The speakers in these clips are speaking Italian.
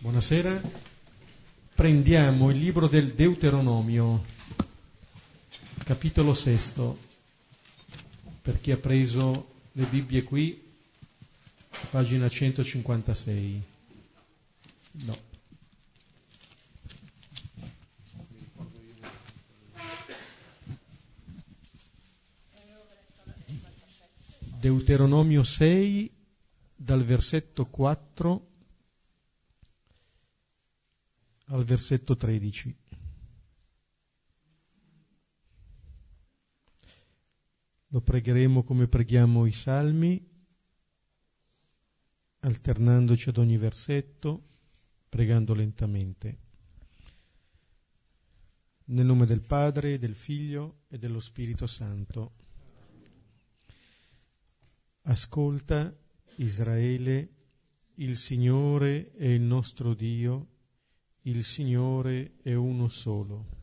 Buonasera. Prendiamo il libro del Deuteronomio, capitolo sesto. Per chi ha preso le Bibbie qui, pagina 156. No. Deuteronomio 6 dal versetto 4 al versetto 13. Lo pregheremo come preghiamo i salmi, alternandoci ad ogni versetto, pregando lentamente. Nel nome del Padre, del Figlio e dello Spirito Santo. Ascolta, Israele, il Signore è il nostro Dio, il Signore è uno solo.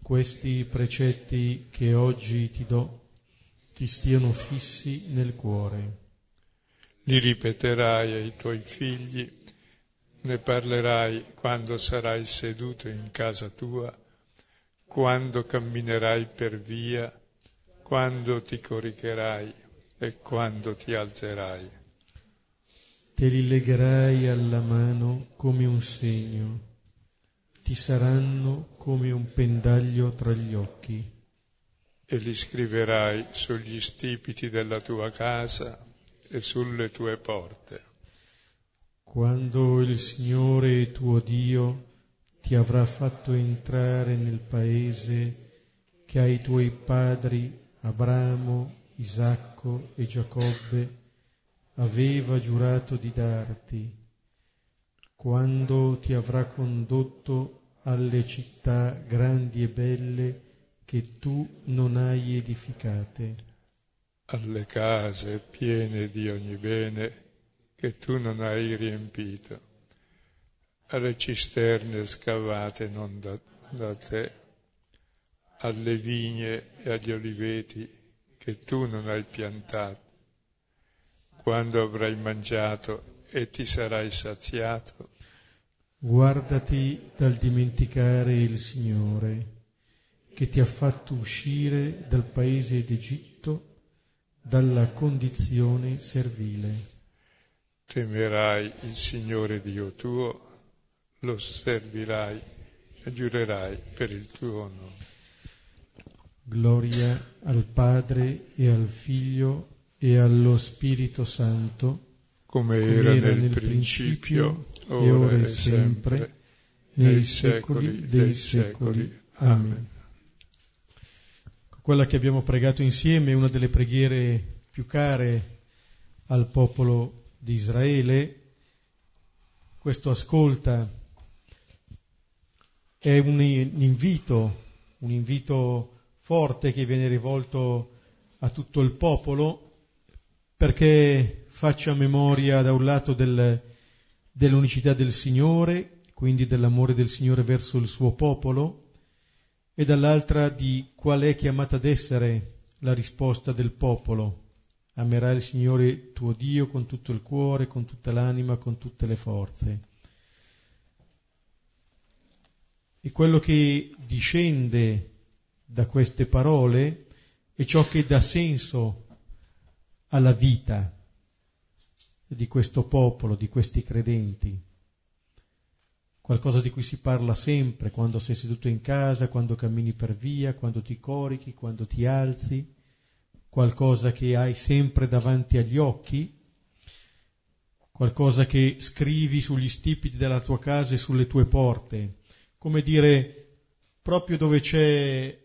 Questi precetti che oggi ti do ti stiano fissi nel cuore. Li ripeterai ai tuoi figli, ne parlerai quando sarai seduto in casa tua quando camminerai per via, quando ti coricherai e quando ti alzerai. Te li legherai alla mano come un segno, ti saranno come un pendaglio tra gli occhi. E li scriverai sugli stipiti della tua casa e sulle tue porte. Quando il Signore tuo Dio ti avrà fatto entrare nel paese che ai tuoi padri Abramo, Isacco e Giacobbe aveva giurato di darti, quando ti avrà condotto alle città grandi e belle che tu non hai edificate. Alle case piene di ogni bene che tu non hai riempito alle cisterne scavate non da, da te, alle vigne e agli oliveti che tu non hai piantato. Quando avrai mangiato e ti sarai saziato, guardati dal dimenticare il Signore che ti ha fatto uscire dal paese d'Egitto, dalla condizione servile. Temerai il Signore Dio tuo lo servirai e giurerai per il tuo nome. Gloria al Padre e al Figlio e allo Spirito Santo, come, come era, era, nel, principio, principio ora, ora e sempre, sempre nei secoli dei secoli. Amen. Quella che abbiamo pregato insieme è una delle preghiere più care al popolo di Israele. Questo ascolta è un invito, un invito forte che viene rivolto a tutto il popolo perché faccia memoria da un lato del, dell'unicità del Signore, quindi dell'amore del Signore verso il suo popolo, e dall'altra di qual è chiamata ad essere la risposta del popolo. Amerai il Signore tuo Dio con tutto il cuore, con tutta l'anima, con tutte le forze. E quello che discende da queste parole è ciò che dà senso alla vita di questo popolo, di questi credenti. Qualcosa di cui si parla sempre quando sei seduto in casa, quando cammini per via, quando ti corichi, quando ti alzi, qualcosa che hai sempre davanti agli occhi, qualcosa che scrivi sugli stipiti della tua casa e sulle tue porte come dire, proprio dove c'è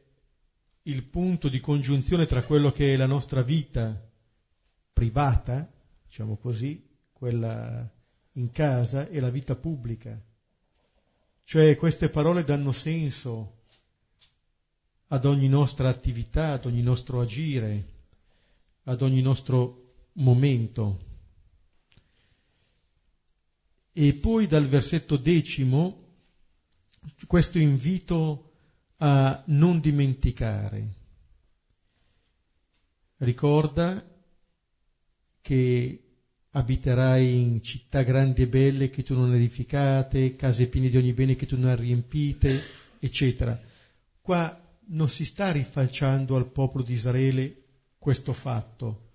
il punto di congiunzione tra quello che è la nostra vita privata, diciamo così, quella in casa, e la vita pubblica. Cioè queste parole danno senso ad ogni nostra attività, ad ogni nostro agire, ad ogni nostro momento. E poi dal versetto decimo questo invito a non dimenticare. Ricorda che abiterai in città grandi e belle che tu non hai edificate, case piene di ogni bene che tu non hai riempite, eccetera. Qua non si sta rifacciando al popolo di Israele questo fatto,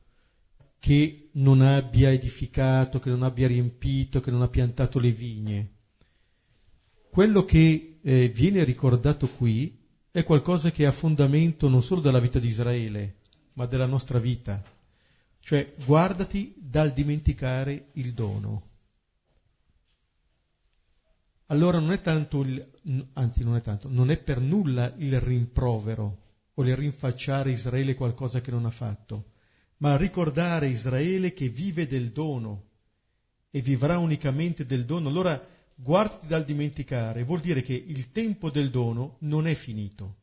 che non abbia edificato, che non abbia riempito, che non ha piantato le vigne. Quello che eh, viene ricordato qui è qualcosa che ha fondamento non solo della vita di Israele, ma della nostra vita. Cioè, guardati dal dimenticare il dono. Allora non è tanto il, anzi non è tanto, non è per nulla il rimprovero o il rinfacciare Israele qualcosa che non ha fatto, ma ricordare Israele che vive del dono e vivrà unicamente del dono. Allora guardati dal dimenticare, vuol dire che il tempo del dono non è finito.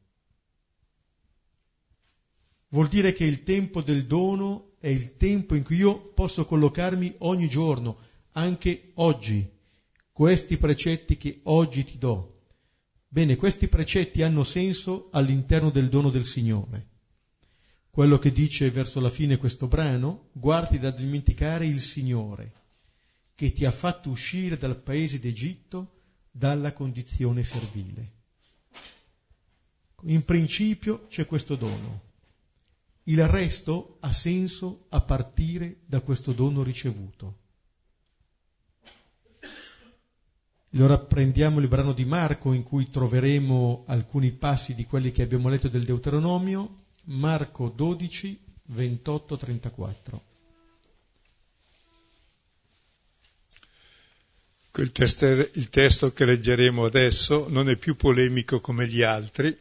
Vuol dire che il tempo del dono è il tempo in cui io posso collocarmi ogni giorno, anche oggi, questi precetti che oggi ti do. Bene, questi precetti hanno senso all'interno del dono del Signore quello che dice verso la fine questo brano, guardi da dimenticare il Signore, che ti ha fatto uscire dal paese d'Egitto dalla condizione servile. In principio c'è questo dono. Il resto ha senso a partire da questo dono ricevuto. Allora prendiamo il brano di Marco in cui troveremo alcuni passi di quelli che abbiamo letto del Deuteronomio Marco 12, 28, 34. Il testo, il testo che leggeremo adesso non è più polemico come gli altri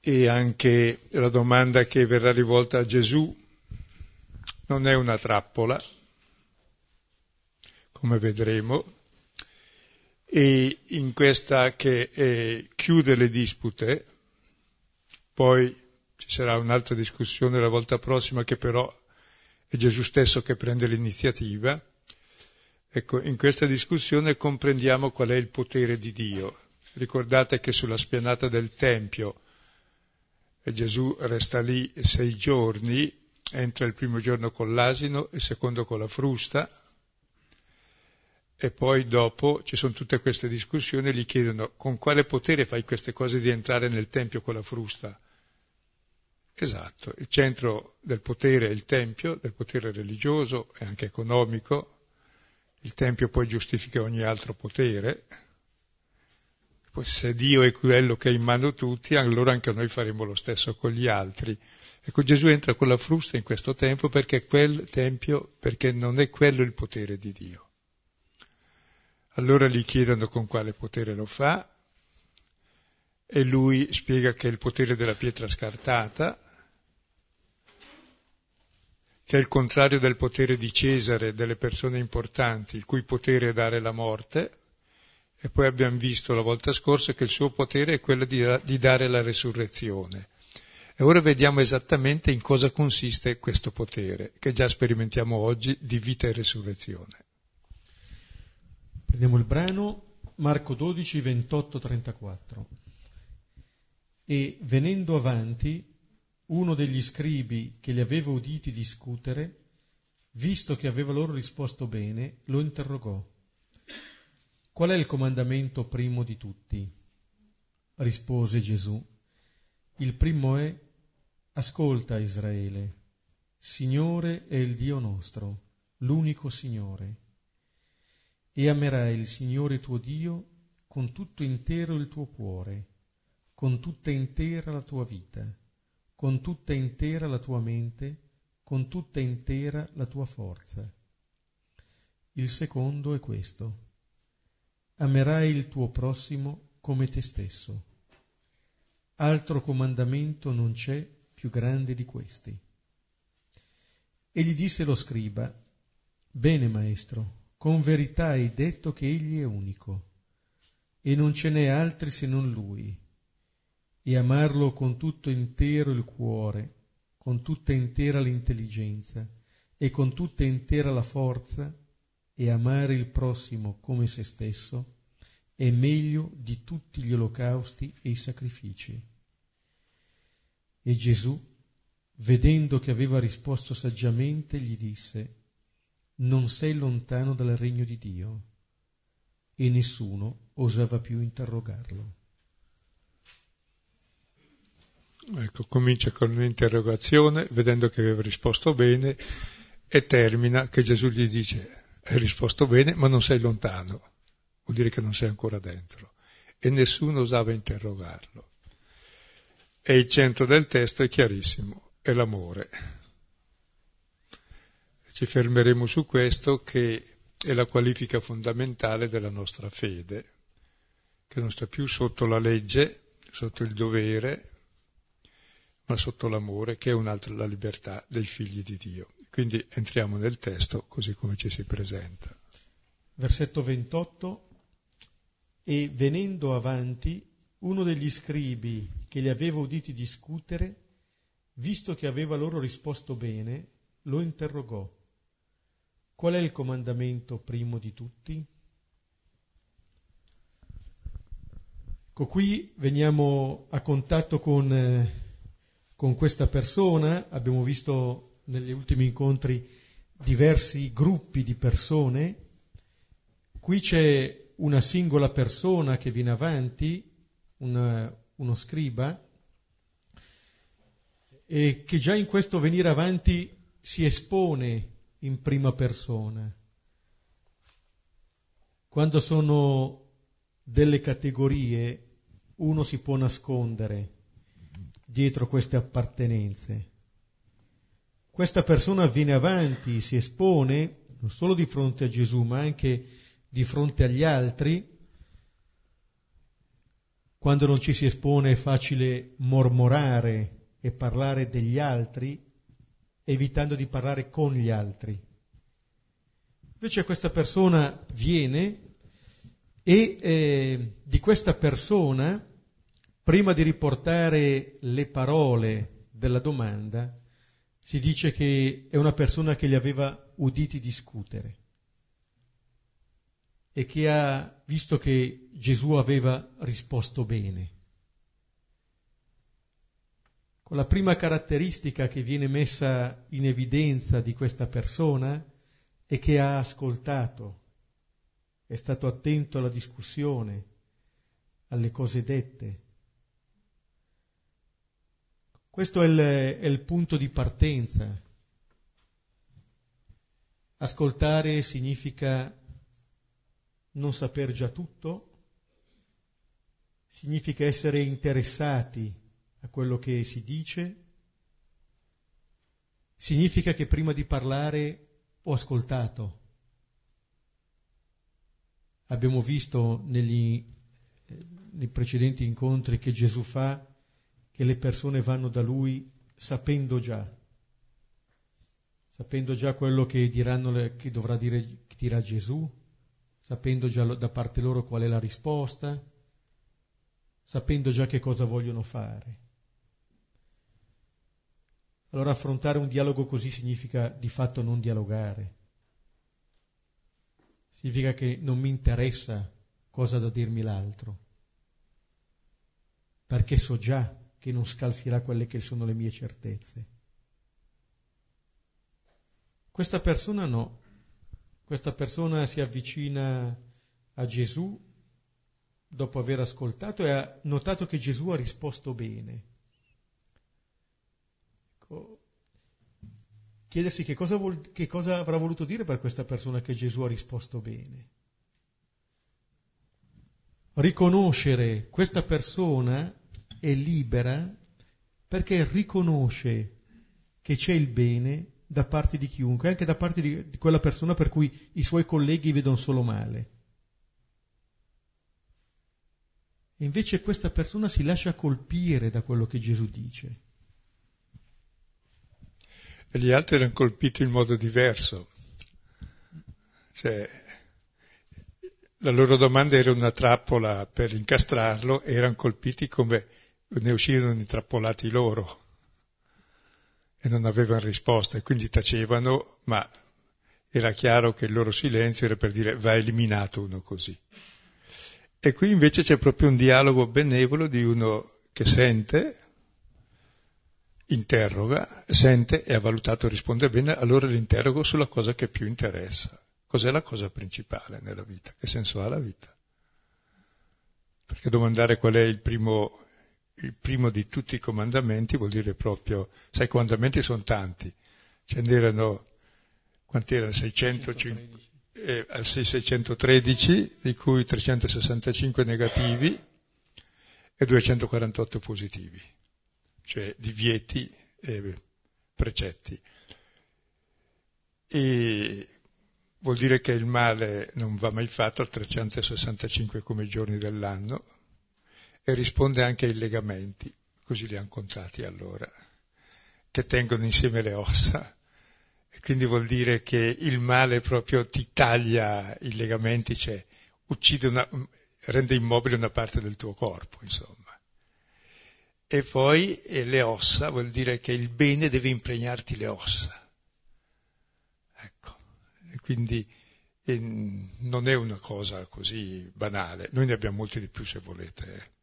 e anche la domanda che verrà rivolta a Gesù non è una trappola, come vedremo, e in questa che eh, chiude le dispute poi ci sarà un'altra discussione la volta prossima che però è Gesù stesso che prende l'iniziativa. Ecco, in questa discussione comprendiamo qual è il potere di Dio. Ricordate che sulla spianata del Tempio Gesù resta lì sei giorni, entra il primo giorno con l'asino, il secondo con la frusta, e poi dopo ci sono tutte queste discussioni, gli chiedono con quale potere fai queste cose di entrare nel Tempio con la frusta? Esatto, il centro del potere è il Tempio, del potere religioso e anche economico. Il Tempio poi giustifica ogni altro potere. Poi se Dio è quello che è in mano tutti, allora anche noi faremo lo stesso con gli altri. Ecco, Gesù entra con la frusta in questo tempo perché quel Tempio, perché non è quello il potere di Dio. Allora gli chiedono con quale potere lo fa, e lui spiega che è il potere della pietra scartata, che è il contrario del potere di Cesare, delle persone importanti, il cui potere è dare la morte, e poi abbiamo visto la volta scorsa che il suo potere è quello di, di dare la resurrezione. E ora vediamo esattamente in cosa consiste questo potere, che già sperimentiamo oggi di vita e resurrezione. Prendiamo il brano Marco 12, 28, 34. E venendo avanti, uno degli scribi che li aveva uditi discutere, visto che aveva loro risposto bene, lo interrogò. Qual è il comandamento primo di tutti? Rispose Gesù. Il primo è, ascolta Israele, Signore è il Dio nostro, l'unico Signore. E amerai il Signore tuo Dio con tutto intero il tuo cuore, con tutta intera la tua vita con tutta intera la tua mente, con tutta intera la tua forza. Il secondo è questo. Amerai il tuo prossimo come te stesso. Altro comandamento non c'è più grande di questi. E gli disse lo scriba, Bene, maestro, con verità hai detto che egli è unico, e non ce n'è altri se non lui e amarlo con tutto intero il cuore, con tutta intera l'intelligenza e con tutta intera la forza e amare il prossimo come se stesso, è meglio di tutti gli olocausti e i sacrifici. E Gesù, vedendo che aveva risposto saggiamente, gli disse, non sei lontano dal regno di Dio. E nessuno osava più interrogarlo. Ecco, comincia con un'interrogazione, vedendo che aveva risposto bene, e termina che Gesù gli dice, hai risposto bene, ma non sei lontano, vuol dire che non sei ancora dentro. E nessuno osava interrogarlo. E il centro del testo è chiarissimo, è l'amore. Ci fermeremo su questo che è la qualifica fondamentale della nostra fede, che non sta più sotto la legge, sotto il dovere, ma sotto l'amore, che è un'altra la libertà dei figli di Dio. Quindi entriamo nel testo così come ci si presenta. Versetto 28. E venendo avanti, uno degli scribi che li aveva uditi discutere, visto che aveva loro risposto bene, lo interrogò. Qual è il comandamento primo di tutti? Ecco, qui veniamo a contatto con eh, con questa persona, abbiamo visto negli ultimi incontri diversi gruppi di persone, qui c'è una singola persona che viene avanti, una, uno scriba, e che già in questo venire avanti si espone in prima persona. Quando sono delle categorie uno si può nascondere, dietro queste appartenenze. Questa persona viene avanti, si espone non solo di fronte a Gesù, ma anche di fronte agli altri. Quando non ci si espone è facile mormorare e parlare degli altri, evitando di parlare con gli altri. Invece questa persona viene e eh, di questa persona prima di riportare le parole della domanda, si dice che è una persona che li aveva uditi discutere e che ha visto che Gesù aveva risposto bene. Con la prima caratteristica che viene messa in evidenza di questa persona è che ha ascoltato, è stato attento alla discussione, alle cose dette questo è il, è il punto di partenza. Ascoltare significa non saper già tutto, significa essere interessati a quello che si dice, significa che prima di parlare ho ascoltato. Abbiamo visto negli, nei precedenti incontri che Gesù fa che le persone vanno da lui sapendo già, sapendo già quello che diranno, che dovrà dire, che dirà Gesù, sapendo già da parte loro qual è la risposta, sapendo già che cosa vogliono fare. Allora affrontare un dialogo così significa di fatto non dialogare. Significa che non mi interessa cosa da dirmi l'altro, perché so già che non scalfirà quelle che sono le mie certezze. Questa persona no, questa persona si avvicina a Gesù dopo aver ascoltato e ha notato che Gesù ha risposto bene. Ecco, chiedersi che cosa, vuol, che cosa avrà voluto dire per questa persona che Gesù ha risposto bene. Riconoscere questa persona è libera perché riconosce che c'è il bene da parte di chiunque, anche da parte di, di quella persona per cui i suoi colleghi vedono solo male. E invece questa persona si lascia colpire da quello che Gesù dice. E gli altri erano colpiti in modo diverso. Cioè, la loro domanda era una trappola per incastrarlo erano colpiti come ne uscirono intrappolati loro e non avevano risposta e quindi tacevano, ma era chiaro che il loro silenzio era per dire va eliminato uno così. E qui invece c'è proprio un dialogo benevolo di uno che sente, interroga, sente e ha valutato risponde bene, allora l'interrogo sulla cosa che più interessa. Cos'è la cosa principale nella vita? Che senso ha la vita? Perché domandare qual è il primo, il primo di tutti i comandamenti vuol dire proprio, sai, i comandamenti sono tanti, ce n'erano, quanti erano? 650, eh, 613, di cui 365 negativi e 248 positivi, cioè divieti e precetti. E vuol dire che il male non va mai fatto al 365 come giorni dell'anno e risponde anche ai legamenti, così li hanno contati allora, che tengono insieme le ossa. E quindi vuol dire che il male proprio ti taglia i legamenti, cioè uccide una, rende immobile una parte del tuo corpo, insomma. E poi e le ossa vuol dire che il bene deve impregnarti le ossa quindi eh, non è una cosa così banale. Noi ne abbiamo molti di più se volete.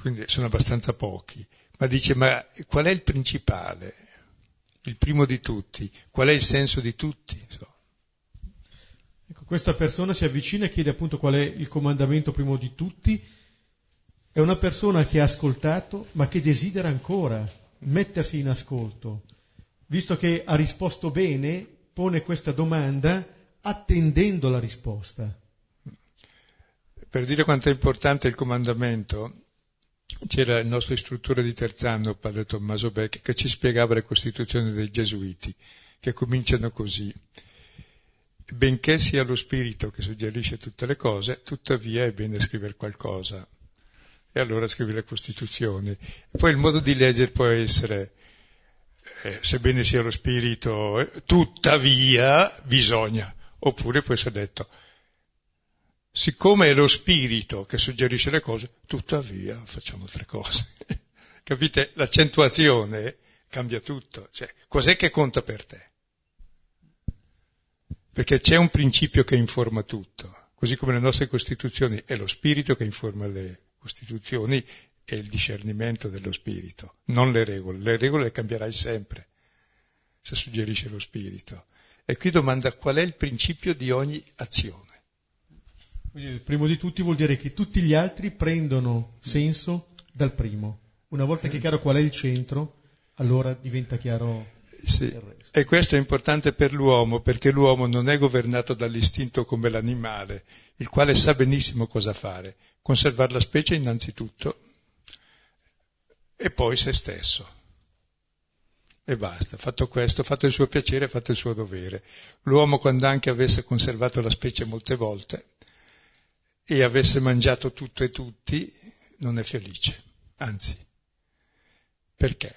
Quindi sono abbastanza pochi. Ma dice, ma qual è il principale? Il primo di tutti? Qual è il senso di tutti? So. Ecco, questa persona si avvicina e chiede appunto qual è il comandamento primo di tutti. È una persona che ha ascoltato, ma che desidera ancora mettersi in ascolto. Visto che ha risposto bene, pone questa domanda attendendo la risposta. Per dire quanto è importante il comandamento, c'era il nostro istruttore di Terzano, padre Tommaso Beck, che ci spiegava le costituzioni dei Gesuiti, che cominciano così. Benché sia lo spirito che suggerisce tutte le cose, tuttavia è bene scrivere qualcosa. E allora scrive le costituzioni. Poi il modo di leggere può essere eh, sebbene sia lo spirito, eh, tuttavia bisogna, oppure può essere detto, siccome è lo spirito che suggerisce le cose, tuttavia facciamo tre cose. Capite? L'accentuazione cambia tutto, cioè, cos'è che conta per te? Perché c'è un principio che informa tutto, così come le nostre Costituzioni è lo spirito che informa le Costituzioni è il discernimento dello spirito, non le regole. Le regole le cambierai sempre se suggerisce lo spirito. E qui domanda qual è il principio di ogni azione. Il primo di tutti vuol dire che tutti gli altri prendono senso dal primo. Una volta che è chiaro qual è il centro, allora diventa chiaro sì. E questo è importante per l'uomo perché l'uomo non è governato dall'istinto come l'animale, il quale sa benissimo cosa fare, conservare la specie innanzitutto e poi se stesso. E basta, fatto questo, fatto il suo piacere, fatto il suo dovere. L'uomo quando anche avesse conservato la specie molte volte e avesse mangiato tutto e tutti, non è felice, anzi. Perché?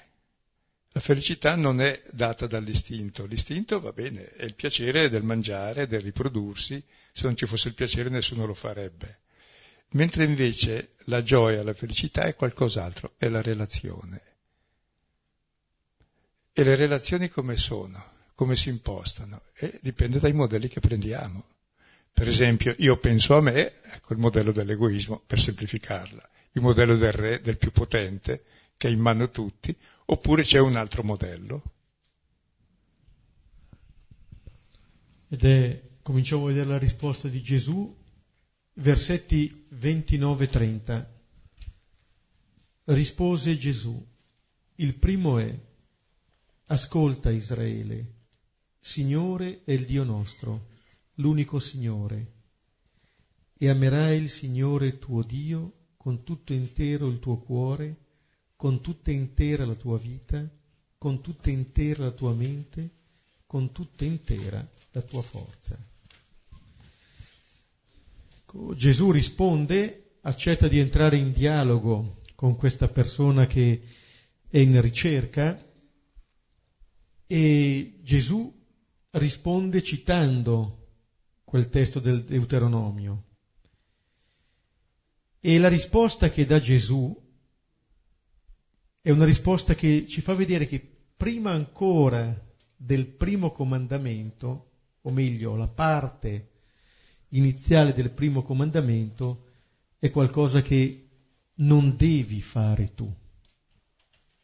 La felicità non è data dall'istinto, l'istinto va bene, è il piacere del mangiare, del riprodursi, se non ci fosse il piacere nessuno lo farebbe mentre invece la gioia, la felicità è qualcos'altro, è la relazione. E le relazioni come sono? Come si impostano? E dipende dai modelli che prendiamo. Per esempio, io penso a me, ecco il modello dell'egoismo, per semplificarla, il modello del re, del più potente, che è in mano tutti, oppure c'è un altro modello. Ed è, cominciamo a vedere la risposta di Gesù versetti 29-30. Rispose Gesù, il primo è, ascolta Israele, Signore è il Dio nostro, l'unico Signore, e amerai il Signore tuo Dio con tutto intero il tuo cuore, con tutta intera la tua vita, con tutta intera la tua mente, con tutta intera la tua forza. Gesù risponde, accetta di entrare in dialogo con questa persona che è in ricerca e Gesù risponde citando quel testo del Deuteronomio. E la risposta che dà Gesù è una risposta che ci fa vedere che prima ancora del primo comandamento, o meglio la parte iniziale del primo comandamento è qualcosa che non devi fare tu,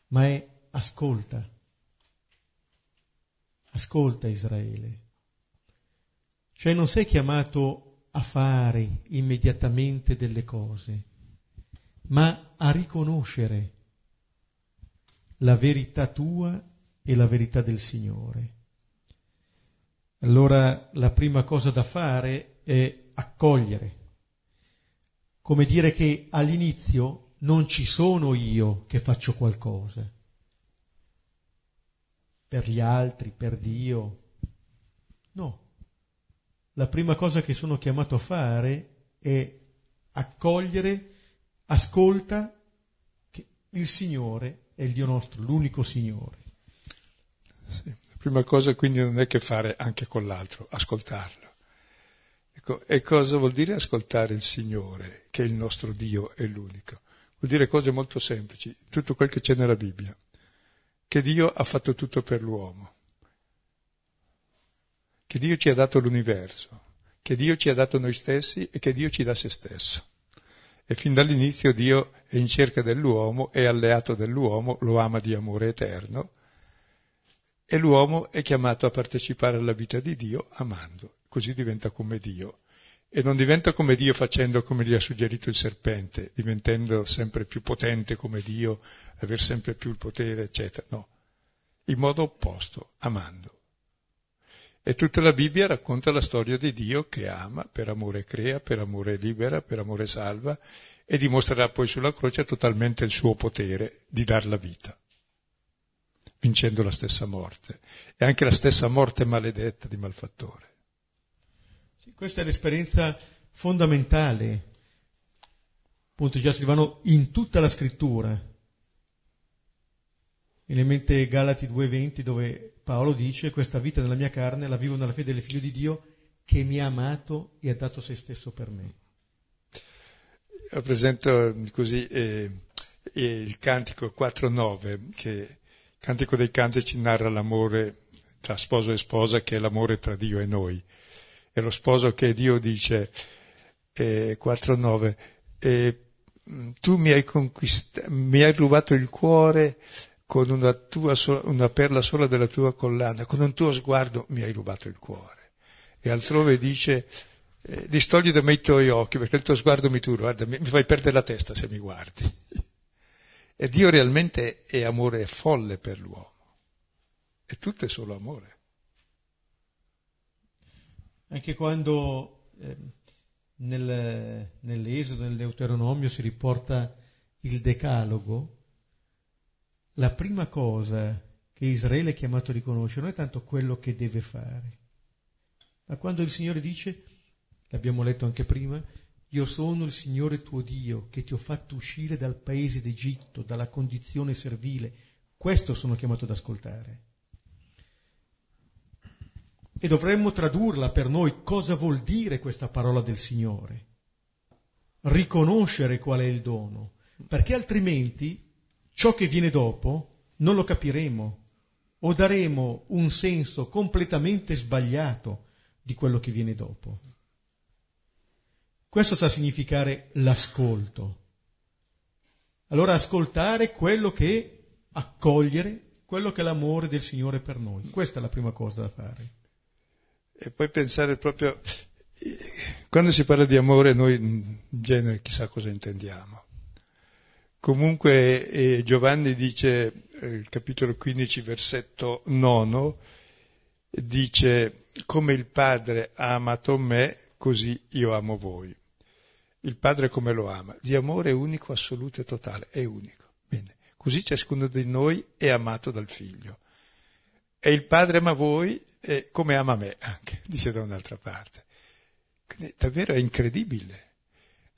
ma è ascolta. Ascolta Israele. Cioè non sei chiamato a fare immediatamente delle cose, ma a riconoscere la verità tua e la verità del Signore. Allora la prima cosa da fare è accogliere, come dire che all'inizio non ci sono io che faccio qualcosa, per gli altri, per Dio. No, la prima cosa che sono chiamato a fare è accogliere, ascolta che il Signore è il Dio nostro, l'unico Signore. Sì. La prima cosa quindi non è che fare anche con l'altro, ascoltarlo. Ecco, e cosa vuol dire ascoltare il Signore, che il nostro Dio, è l'unico? Vuol dire cose molto semplici, tutto quel che c'è nella Bibbia, che Dio ha fatto tutto per l'uomo, che Dio ci ha dato l'universo, che Dio ci ha dato noi stessi e che Dio ci dà se stesso. E fin dall'inizio Dio è in cerca dell'uomo, è alleato dell'uomo, lo ama di amore eterno, e l'uomo è chiamato a partecipare alla vita di Dio amando, così diventa come Dio. E non diventa come Dio facendo come gli ha suggerito il serpente, diventando sempre più potente come Dio, aver sempre più il potere, eccetera. No, in modo opposto, amando. E tutta la Bibbia racconta la storia di Dio che ama, per amore crea, per amore libera, per amore salva e dimostrerà poi sulla croce totalmente il suo potere di dar la vita, vincendo la stessa morte e anche la stessa morte maledetta di malfattore. Sì, questa è l'esperienza fondamentale, appunto già Silvano, in tutta la scrittura. In mente Galati 2.20 dove Paolo dice questa vita nella mia carne la vivo nella fede del figlio di Dio che mi ha amato e ha dato se stesso per me. Presento così eh, il cantico 4.9 che il cantico dei cantici narra l'amore tra sposo e sposa che è l'amore tra Dio e noi. E lo sposo che Dio dice eh, 4.9 eh, tu mi hai, conquist- mi hai rubato il cuore con una, tua, una perla sola della tua collana, con un tuo sguardo mi hai rubato il cuore. E altrove dice, eh, distogli da me i tuoi occhi, perché il tuo sguardo mi turba, guarda, mi, mi fai perdere la testa se mi guardi. e Dio realmente è amore folle per l'uomo. E tutto è solo amore. Anche quando eh, nel, nell'Esodo, nel Deuteronomio si riporta il decalogo, la prima cosa che Israele è chiamato a riconoscere non è tanto quello che deve fare, ma quando il Signore dice, l'abbiamo letto anche prima, io sono il Signore tuo Dio che ti ho fatto uscire dal paese d'Egitto, dalla condizione servile, questo sono chiamato ad ascoltare. E dovremmo tradurla per noi cosa vuol dire questa parola del Signore. Riconoscere qual è il dono, perché altrimenti ciò che viene dopo non lo capiremo o daremo un senso completamente sbagliato di quello che viene dopo. Questo sa significare l'ascolto. Allora ascoltare quello che accogliere, quello che è l'amore del Signore per noi. Questa è la prima cosa da fare. E poi pensare proprio, quando si parla di amore noi in genere chissà cosa intendiamo. Comunque eh, Giovanni dice, eh, capitolo 15, versetto 9, dice, come il Padre ha amato me, così io amo voi. Il Padre come lo ama? Di amore unico, assoluto e totale, è unico. Bene, così ciascuno di noi è amato dal Figlio. E il Padre ama voi eh, come ama me anche, dice da un'altra parte. Quindi davvero è incredibile.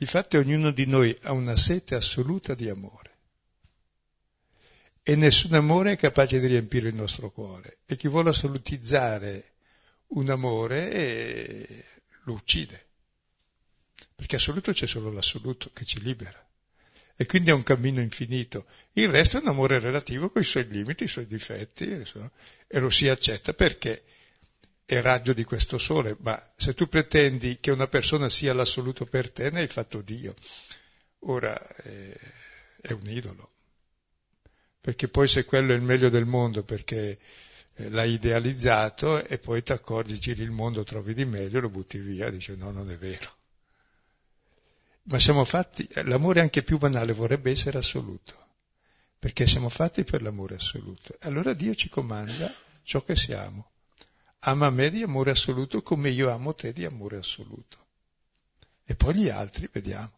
Infatti ognuno di noi ha una sete assoluta di amore. E nessun amore è capace di riempire il nostro cuore. E chi vuole assolutizzare un amore eh, lo uccide. Perché assoluto c'è solo l'assoluto che ci libera. E quindi è un cammino infinito. Il resto è un amore relativo con i suoi limiti, i suoi difetti, e lo si accetta perché è raggio di questo sole, ma se tu pretendi che una persona sia l'assoluto per te, ne hai fatto Dio. Ora eh, è un idolo. Perché poi se quello è il meglio del mondo, perché eh, l'hai idealizzato e poi ti accorgi, giri il mondo, trovi di meglio, lo butti via, dice no, non è vero. Ma siamo fatti, l'amore anche più banale vorrebbe essere assoluto, perché siamo fatti per l'amore assoluto. Allora Dio ci comanda ciò che siamo. Ama me di amore assoluto come io amo te di amore assoluto. E poi gli altri vediamo.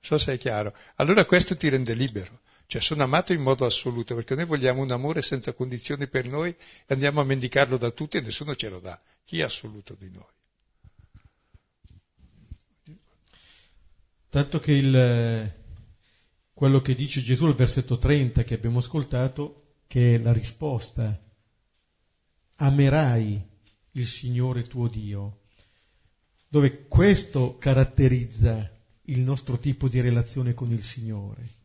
So se è chiaro. Allora questo ti rende libero. Cioè sono amato in modo assoluto, perché noi vogliamo un amore senza condizioni per noi e andiamo a mendicarlo da tutti e nessuno ce lo dà. Chi è assoluto di noi? Tanto che il, quello che dice Gesù al versetto 30 che abbiamo ascoltato, che è la risposta, amerai il Signore tuo Dio, dove questo caratterizza il nostro tipo di relazione con il Signore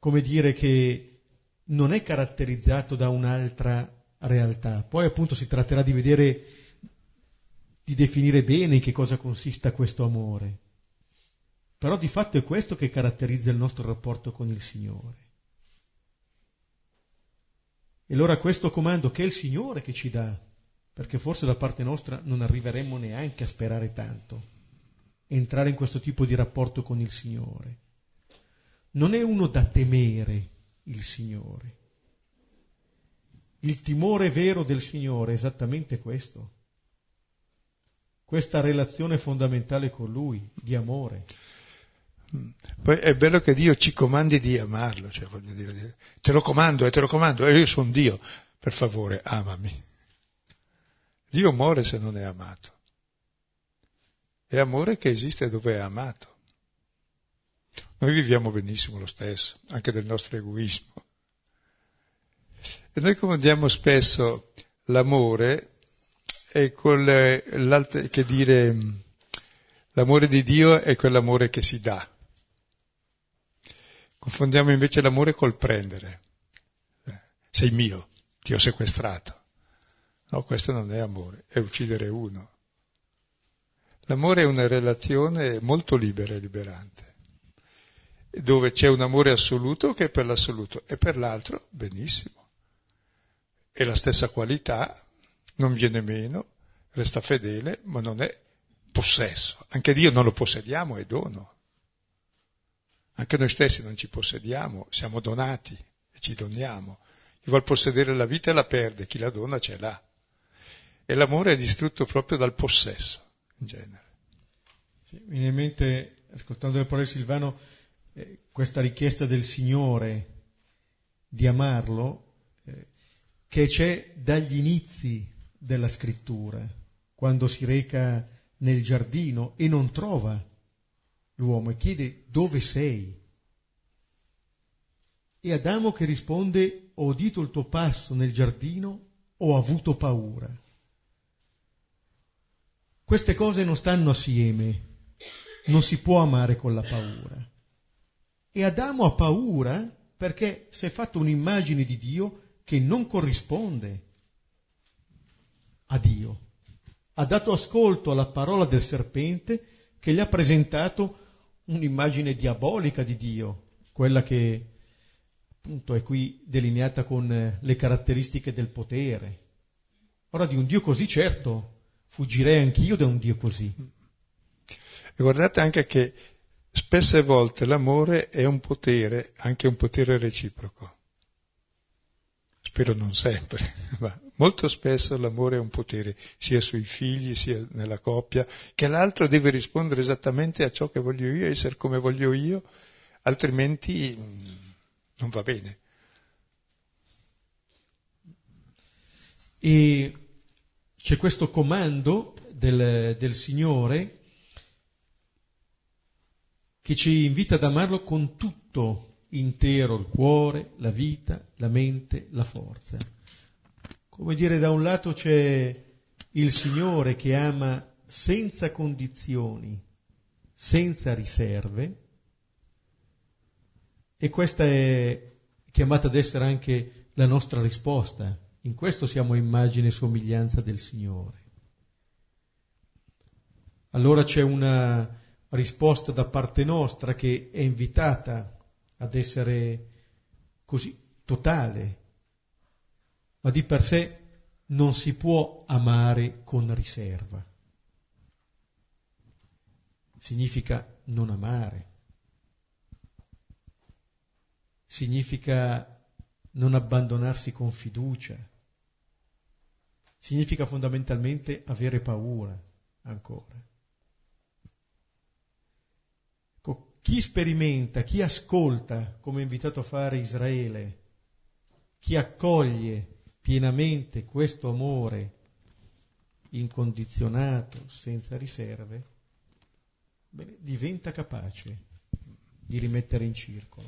come dire che non è caratterizzato da un'altra realtà. Poi appunto si tratterà di vedere, di definire bene in che cosa consista questo amore. Però di fatto è questo che caratterizza il nostro rapporto con il Signore. E allora questo comando che è il Signore che ci dà, perché forse da parte nostra non arriveremmo neanche a sperare tanto, entrare in questo tipo di rapporto con il Signore non è uno da temere il Signore. Il timore vero del Signore è esattamente questo, questa relazione fondamentale con Lui, di amore. Poi è bello che Dio ci comandi di amarlo, cioè voglio dire, te lo comando, eh, te lo comando, e io sono Dio, per favore, amami. Dio muore se non è amato. È amore che esiste dove è amato. Noi viviamo benissimo lo stesso, anche del nostro egoismo. E noi comandiamo spesso l'amore e con che dire l'amore di Dio è quell'amore che si dà. Confondiamo invece l'amore col prendere. Eh, sei mio, ti ho sequestrato. No, questo non è amore, è uccidere uno. L'amore è una relazione molto libera e liberante dove c'è un amore assoluto che è per l'assoluto e per l'altro benissimo. È la stessa qualità, non viene meno, resta fedele, ma non è possesso. Anche Dio non lo possediamo, è dono. Anche noi stessi non ci possediamo, siamo donati e ci doniamo. Chi vuol possedere la vita la perde, chi la dona ce l'ha. E l'amore è distrutto proprio dal possesso, in genere. Sì, mi viene in mente, ascoltando le parole di Silvano, eh, questa richiesta del Signore di amarlo, eh, che c'è dagli inizi della scrittura, quando si reca nel giardino e non trova l'uomo e chiede dove sei. E Adamo che risponde ho udito il tuo passo nel giardino, ho avuto paura. Queste cose non stanno assieme, non si può amare con la paura. E Adamo ha paura perché si è fatto un'immagine di Dio che non corrisponde a Dio. Ha dato ascolto alla parola del serpente che gli ha presentato un'immagine diabolica di Dio, quella che appunto è qui delineata con le caratteristiche del potere. Ora di un Dio così certo fuggirei anch'io da un Dio così. E guardate anche che Spesse volte l'amore è un potere, anche un potere reciproco. Spero non sempre, ma molto spesso l'amore è un potere, sia sui figli, sia nella coppia, che l'altro deve rispondere esattamente a ciò che voglio io, essere come voglio io, altrimenti mm, non va bene. E c'è questo comando del, del Signore che ci invita ad amarlo con tutto intero, il cuore, la vita, la mente, la forza. Come dire, da un lato c'è il Signore che ama senza condizioni, senza riserve, e questa è chiamata ad essere anche la nostra risposta In questo siamo immagine e somiglianza del Signore. Allora c'è una risposta da parte nostra che è invitata ad essere così totale, ma di per sé non si può amare con riserva. Significa non amare. Significa non abbandonarsi con fiducia. Significa fondamentalmente avere paura ancora. Ecco, chi sperimenta, chi ascolta, come è invitato a fare Israele, chi accoglie pienamente questo amore incondizionato, senza riserve, bene, diventa capace di rimettere in circolo.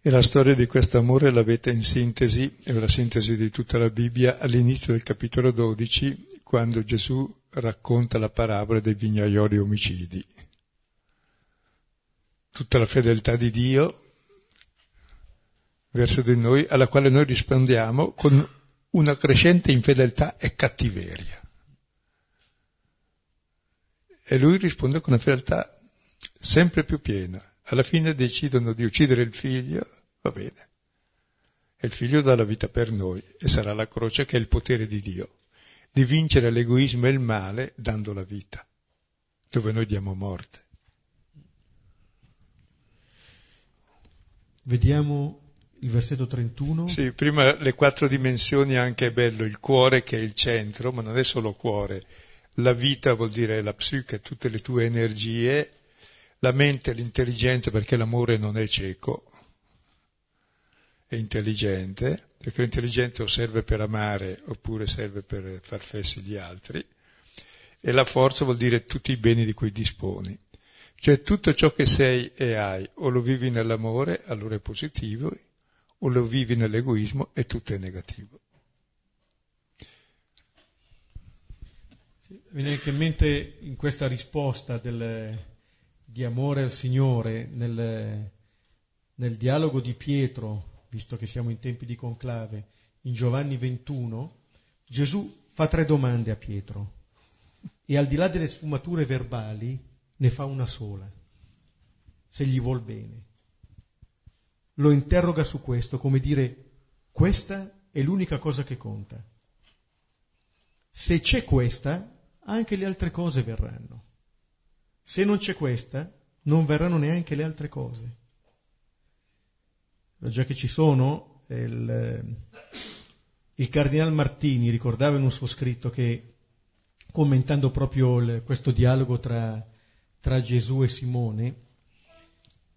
E la storia di questo amore l'avete in sintesi, è la sintesi di tutta la Bibbia, all'inizio del capitolo 12, quando Gesù racconta la parabola dei vignaioli omicidi. Tutta la fedeltà di Dio verso di noi, alla quale noi rispondiamo con una crescente infedeltà e cattiveria. E lui risponde con una fedeltà sempre più piena alla fine decidono di uccidere il figlio, va bene. E il figlio dà la vita per noi e sarà la croce che è il potere di Dio, di vincere l'egoismo e il male dando la vita, dove noi diamo morte. Vediamo il versetto 31. Sì, prima le quattro dimensioni anche è bello, il cuore che è il centro, ma non è solo cuore. La vita vuol dire la psiche, tutte le tue energie, la mente, l'intelligenza, perché l'amore non è cieco, è intelligente, perché l'intelligenza serve per amare oppure serve per far fessi gli altri, e la forza vuol dire tutti i beni di cui disponi. Cioè tutto ciò che sei e hai, o lo vivi nell'amore, allora è positivo, o lo vivi nell'egoismo e tutto è negativo. Sì, viene anche in mente in questa risposta del, di amore al Signore nel, nel dialogo di Pietro, visto che siamo in tempi di conclave, in Giovanni 21, Gesù fa tre domande a Pietro e al di là delle sfumature verbali ne fa una sola, se gli vuol bene. Lo interroga su questo, come dire, questa è l'unica cosa che conta. Se c'è questa, anche le altre cose verranno. Se non c'è questa, non verranno neanche le altre cose. Già che ci sono, il, il Cardinal Martini ricordava in un suo scritto che, commentando proprio il, questo dialogo tra, tra Gesù e Simone,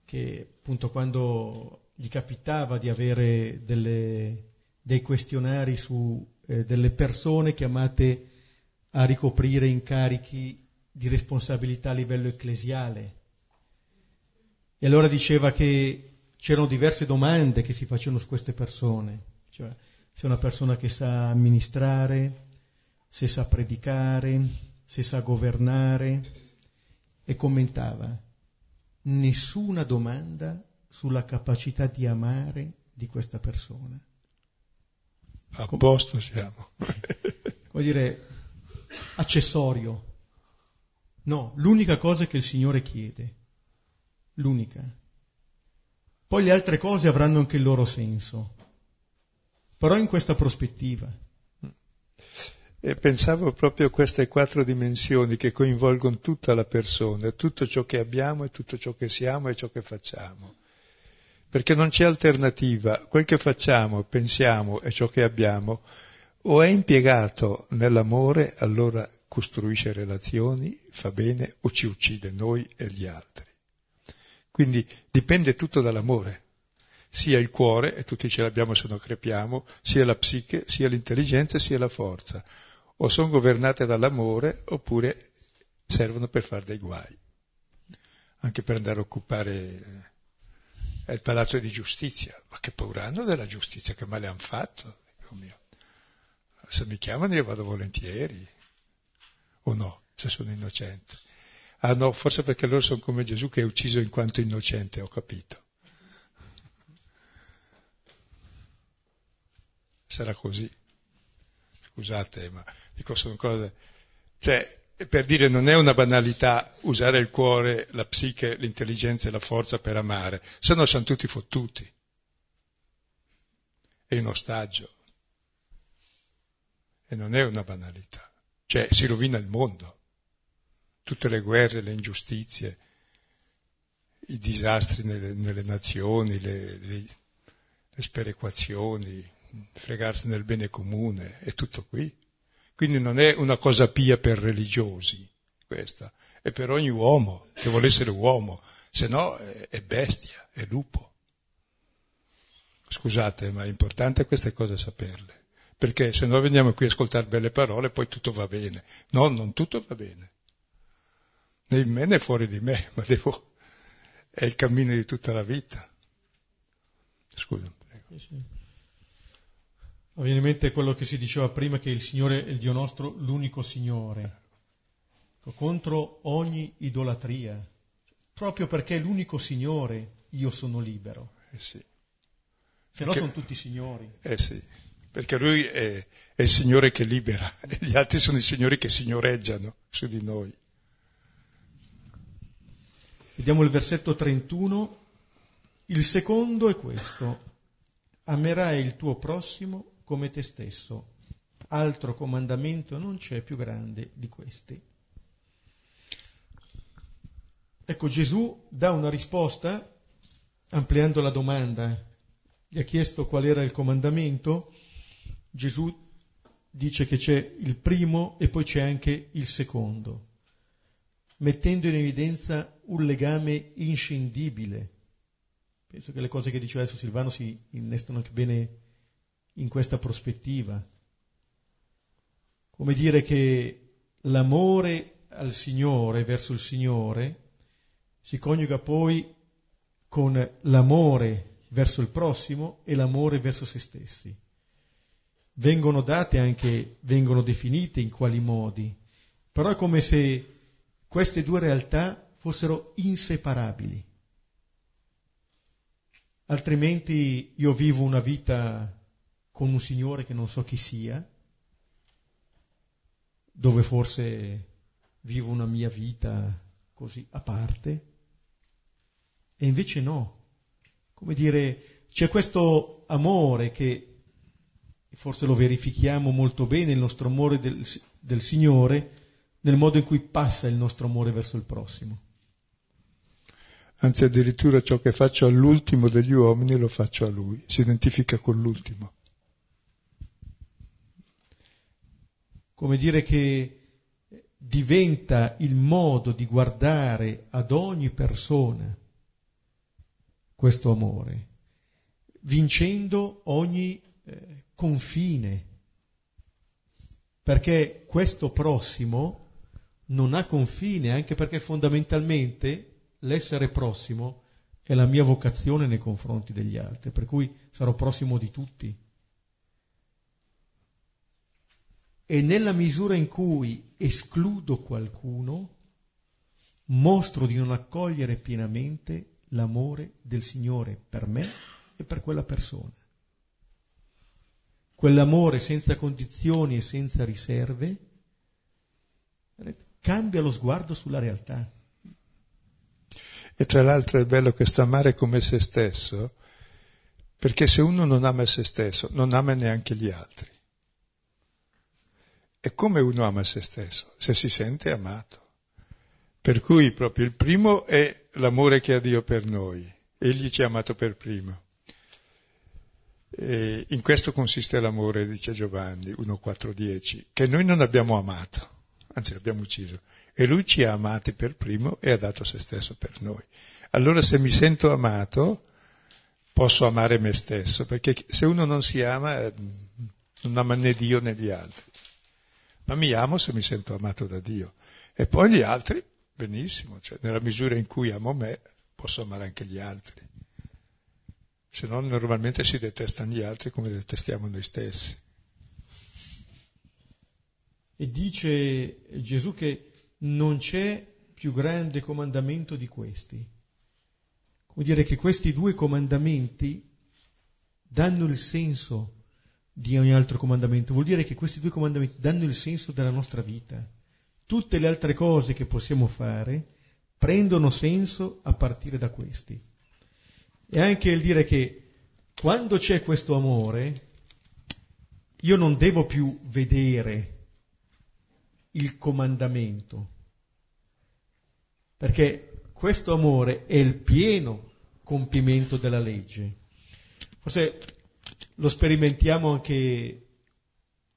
che appunto quando gli capitava di avere delle, dei questionari su eh, delle persone chiamate a ricoprire incarichi di responsabilità a livello ecclesiale. E allora diceva che c'erano diverse domande che si facevano su queste persone, cioè se è una persona che sa amministrare, se sa predicare, se sa governare, e commentava nessuna domanda sulla capacità di amare di questa persona. A posto siamo. Come dire, accessorio, No, l'unica cosa che il Signore chiede, l'unica. Poi le altre cose avranno anche il loro senso, però in questa prospettiva. E pensavo proprio a queste quattro dimensioni che coinvolgono tutta la persona, tutto ciò che abbiamo e tutto ciò che siamo e ciò che facciamo. Perché non c'è alternativa, quel che facciamo, pensiamo e ciò che abbiamo o è impiegato nell'amore, allora costruisce relazioni, fa bene o ci uccide noi e gli altri. Quindi dipende tutto dall'amore, sia il cuore, e tutti ce l'abbiamo se non crepiamo, sia la psiche, sia l'intelligenza, sia la forza. O sono governate dall'amore oppure servono per fare dei guai, anche per andare a occupare eh, il palazzo di giustizia. Ma che paura hanno della giustizia, che male hanno fatto? Se mi chiamano io vado volentieri o no, se sono innocente. Ah no, forse perché loro sono come Gesù che è ucciso in quanto innocente, ho capito. Sarà così. scusate, ma dico sono cose... Cioè, per dire non è una banalità usare il cuore, la psiche, l'intelligenza e la forza per amare, se no siamo tutti fottuti. È un ostaggio. E non è una banalità. Cioè si rovina il mondo. Tutte le guerre, le ingiustizie, i disastri nelle, nelle nazioni, le, le, le sperequazioni, fregarsi nel bene comune, è tutto qui. Quindi non è una cosa pia per religiosi, questa, è per ogni uomo che vuole essere uomo, se no è bestia, è lupo. Scusate, ma è importante queste cose saperle, perché se no veniamo qui a ascoltare belle parole poi tutto va bene. No, non tutto va bene. Né in me né fuori di me, ma devo... è il cammino di tutta la vita. Scusa. Prego. Mi viene in mente quello che si diceva prima, che il Signore è il Dio nostro, l'unico Signore, ecco, contro ogni idolatria. Proprio perché è l'unico Signore io sono libero. Eh sì. Se no sono tutti signori. Eh sì, perché Lui è, è il Signore che libera e gli altri sono i Signori che signoreggiano su di noi. Vediamo il versetto 31. Il secondo è questo. Amerai il tuo prossimo come te stesso. Altro comandamento non c'è più grande di questi. Ecco, Gesù dà una risposta ampliando la domanda. Gli ha chiesto qual era il comandamento. Gesù dice che c'è il primo e poi c'è anche il secondo, mettendo in evidenza un legame inscindibile. Penso che le cose che diceva adesso Silvano si innestano anche bene in questa prospettiva. Come dire che l'amore al Signore, verso il Signore, si coniuga poi con l'amore verso il prossimo e l'amore verso se stessi. Vengono date anche, vengono definite in quali modi, però è come se queste due realtà fossero inseparabili. Altrimenti io vivo una vita con un Signore che non so chi sia, dove forse vivo una mia vita così a parte, e invece no. Come dire, c'è questo amore che forse lo verifichiamo molto bene, il nostro amore del, del Signore, nel modo in cui passa il nostro amore verso il prossimo. Anzi, addirittura ciò che faccio all'ultimo degli uomini lo faccio a lui, si identifica con l'ultimo. Come dire che diventa il modo di guardare ad ogni persona questo amore, vincendo ogni eh, confine, perché questo prossimo non ha confine, anche perché fondamentalmente l'essere prossimo è la mia vocazione nei confronti degli altri, per cui sarò prossimo di tutti. E nella misura in cui escludo qualcuno, mostro di non accogliere pienamente l'amore del Signore per me e per quella persona. Quell'amore senza condizioni e senza riserve cambia lo sguardo sulla realtà. E tra l'altro è bello questo amare come se stesso, perché se uno non ama se stesso, non ama neanche gli altri. È come uno ama se stesso, se si sente amato. Per cui proprio il primo è l'amore che ha Dio per noi. Egli ci ha amato per primo. E in questo consiste l'amore, dice Giovanni 1.4.10, che noi non abbiamo amato, anzi l'abbiamo ucciso, e lui ci ha amati per primo e ha dato se stesso per noi. Allora se mi sento amato, posso amare me stesso, perché se uno non si ama, eh, non ama né Dio né gli altri ma mi amo se mi sento amato da Dio. E poi gli altri, benissimo, cioè nella misura in cui amo me, posso amare anche gli altri. Se no normalmente si detestano gli altri come detestiamo noi stessi. E dice Gesù che non c'è più grande comandamento di questi. Come dire che questi due comandamenti danno il senso di ogni altro comandamento, vuol dire che questi due comandamenti danno il senso della nostra vita. Tutte le altre cose che possiamo fare prendono senso a partire da questi. E anche il dire che quando c'è questo amore, io non devo più vedere il comandamento, perché questo amore è il pieno compimento della legge. Forse lo sperimentiamo anche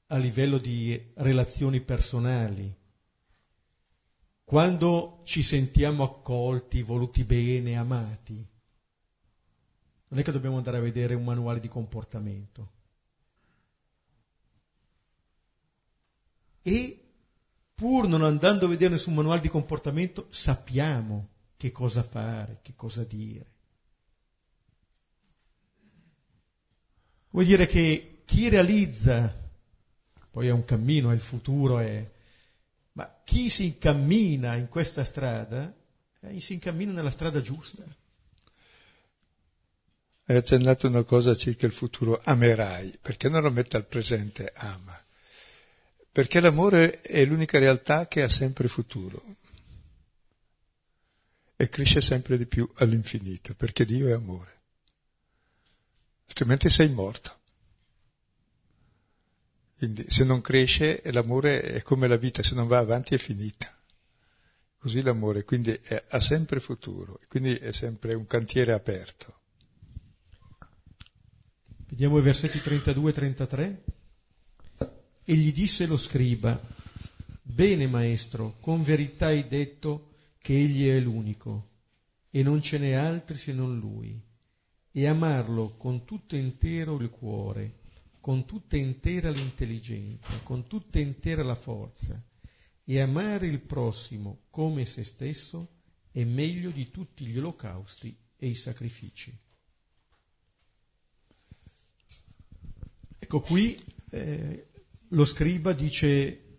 a livello di relazioni personali. Quando ci sentiamo accolti, voluti bene, amati, non è che dobbiamo andare a vedere un manuale di comportamento. E pur non andando a vedere nessun manuale di comportamento, sappiamo che cosa fare, che cosa dire. Vuol dire che chi realizza, poi è un cammino, è il futuro, è, ma chi si incammina in questa strada, eh, si incammina nella strada giusta. Hai accennato una cosa circa il futuro, amerai, perché non lo mette al presente, ama. Perché l'amore è l'unica realtà che ha sempre futuro e cresce sempre di più all'infinito, perché Dio è amore altrimenti sei morto. Quindi se non cresce l'amore è come la vita, se non va avanti è finita. Così l'amore, quindi è, ha sempre futuro, quindi è sempre un cantiere aperto. Vediamo i versetti 32 e 33. E gli disse lo scriba, Bene maestro, con verità hai detto che egli è l'unico, e non ce n'è altri se non lui e amarlo con tutto intero il cuore, con tutta intera l'intelligenza, con tutta intera la forza, e amare il prossimo come se stesso è meglio di tutti gli olocausti e i sacrifici. Ecco qui eh, lo scriba dice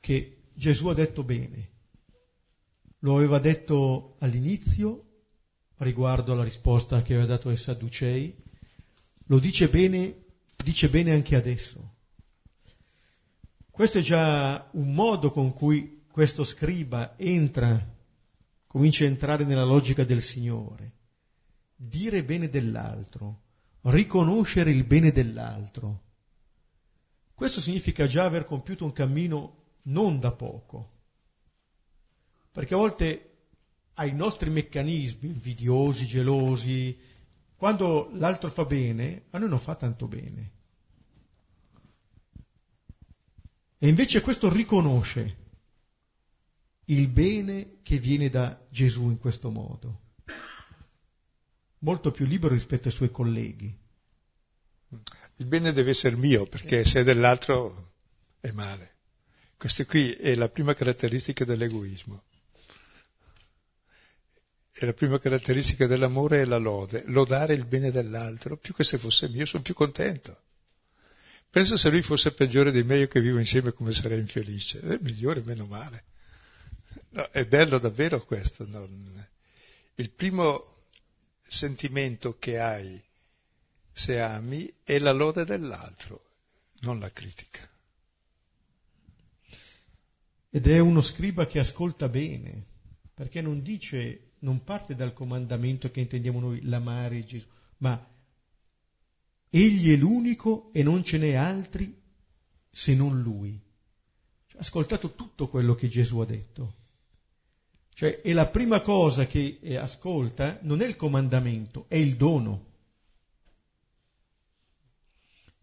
che Gesù ha detto bene, lo aveva detto all'inizio riguardo alla risposta che aveva dato ai Sadducei, lo dice bene, dice bene anche adesso. Questo è già un modo con cui questo scriba entra, comincia a entrare nella logica del Signore. Dire bene dell'altro, riconoscere il bene dell'altro. Questo significa già aver compiuto un cammino non da poco, perché a volte ai nostri meccanismi invidiosi, gelosi, quando l'altro fa bene, a noi non fa tanto bene. E invece questo riconosce il bene che viene da Gesù in questo modo, molto più libero rispetto ai suoi colleghi. Il bene deve essere mio, perché se è dell'altro è male. Questa qui è la prima caratteristica dell'egoismo. E la prima caratteristica dell'amore è la lode, lodare il bene dell'altro, più che se fosse mio, sono più contento. Penso se lui fosse peggiore di me, io che vivo insieme, come sarei infelice. È migliore, meno male. No, è bello davvero questo. Non... Il primo sentimento che hai se ami è la lode dell'altro, non la critica. Ed è uno scriba che ascolta bene, perché non dice non parte dal comandamento che intendiamo noi, l'amare Gesù, ma egli è l'unico e non ce n'è altri se non lui. Cioè, ascoltato tutto quello che Gesù ha detto. Cioè, e la prima cosa che eh, ascolta non è il comandamento, è il dono.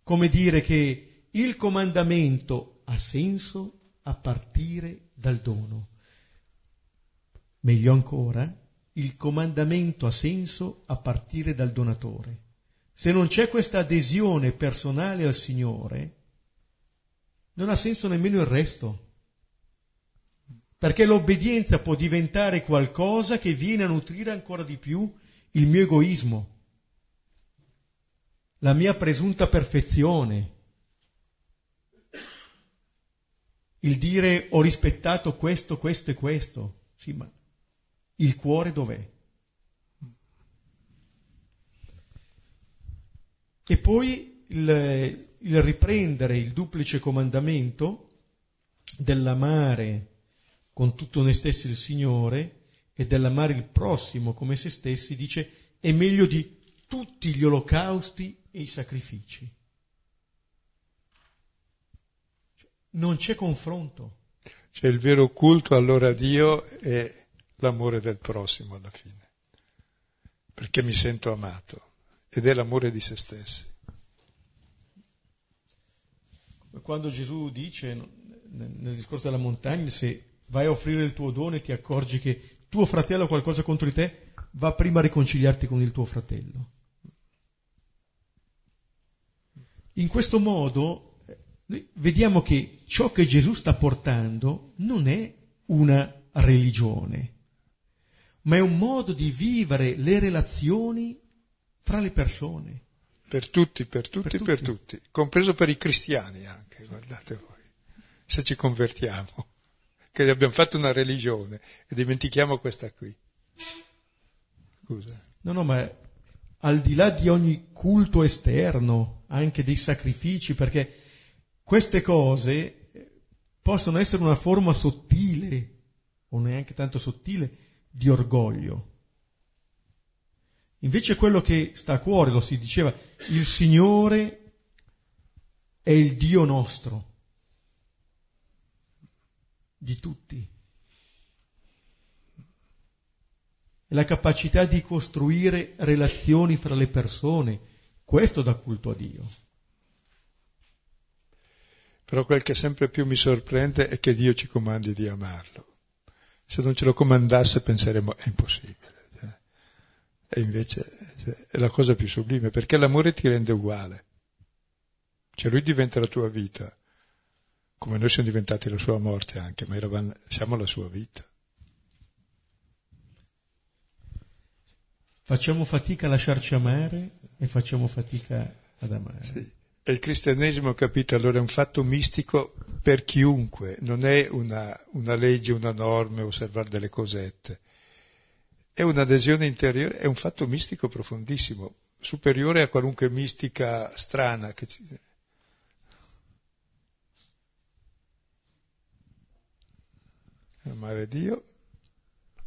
Come dire che il comandamento ha senso a partire dal dono. Meglio ancora, il comandamento ha senso a partire dal donatore. Se non c'è questa adesione personale al Signore, non ha senso nemmeno il resto. Perché l'obbedienza può diventare qualcosa che viene a nutrire ancora di più il mio egoismo, la mia presunta perfezione, il dire ho rispettato questo, questo e questo. Sì, ma il cuore dov'è? E poi il, il riprendere il duplice comandamento dell'amare con tutto noi stessi il Signore e dell'amare il prossimo come se stessi, dice è meglio di tutti gli olocausti e i sacrifici. Non c'è confronto. Cioè il vero culto allora Dio è l'amore del prossimo alla fine, perché mi sento amato ed è l'amore di se stessi. Quando Gesù dice nel discorso della montagna, se vai a offrire il tuo dono e ti accorgi che tuo fratello ha qualcosa contro di te, va prima a riconciliarti con il tuo fratello. In questo modo noi vediamo che ciò che Gesù sta portando non è una religione, ma è un modo di vivere le relazioni fra le persone. Per tutti, per tutti, per tutti, per tutti. compreso per i cristiani anche, guardate voi, se ci convertiamo, che abbiamo fatto una religione e dimentichiamo questa qui. Scusa. No, no, ma al di là di ogni culto esterno, anche dei sacrifici, perché queste cose possono essere una forma sottile, o neanche tanto sottile, di orgoglio. Invece quello che sta a cuore, lo si diceva, il Signore è il Dio nostro, di tutti. la capacità di costruire relazioni fra le persone. Questo dà culto a Dio. Però quel che sempre più mi sorprende è che Dio ci comandi di amarlo. Se non ce lo comandasse penseremmo è impossibile. Cioè. E invece cioè, è la cosa più sublime, perché l'amore ti rende uguale. Cioè lui diventa la tua vita, come noi siamo diventati la sua morte anche, ma eravamo, siamo la sua vita. Facciamo fatica a lasciarci amare e facciamo fatica ad amare. Sì. Il cristianesimo, capito, allora è un fatto mistico per chiunque, non è una, una legge, una norma, osservare delle cosette. È un'adesione interiore, è un fatto mistico profondissimo, superiore a qualunque mistica strana che ci... Amare Dio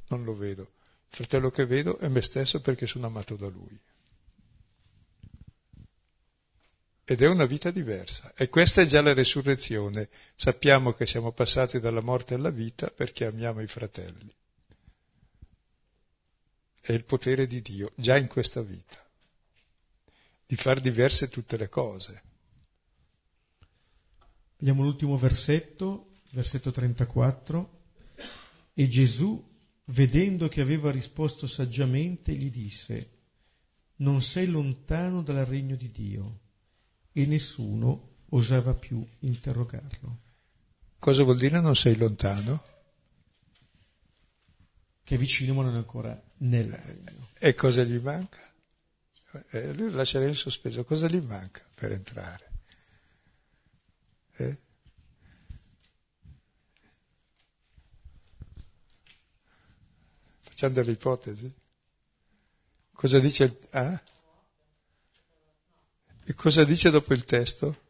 non lo vedo. Il fratello che vedo è me stesso perché sono amato da lui. Ed è una vita diversa. E questa è già la resurrezione. Sappiamo che siamo passati dalla morte alla vita perché amiamo i fratelli. È il potere di Dio, già in questa vita, di far diverse tutte le cose. Vediamo l'ultimo versetto, versetto 34. E Gesù vedendo che aveva risposto saggiamente, gli disse, non sei lontano dal regno di Dio. E nessuno osava più interrogarlo. Cosa vuol dire non sei lontano? Che è vicino ma non è ancora nel regno. E cosa gli manca? Eh, lui lascerei in sospeso. Cosa gli manca per entrare? Eh? Facciamo delle ipotesi. Cosa dice? Eh? E cosa dice dopo il testo?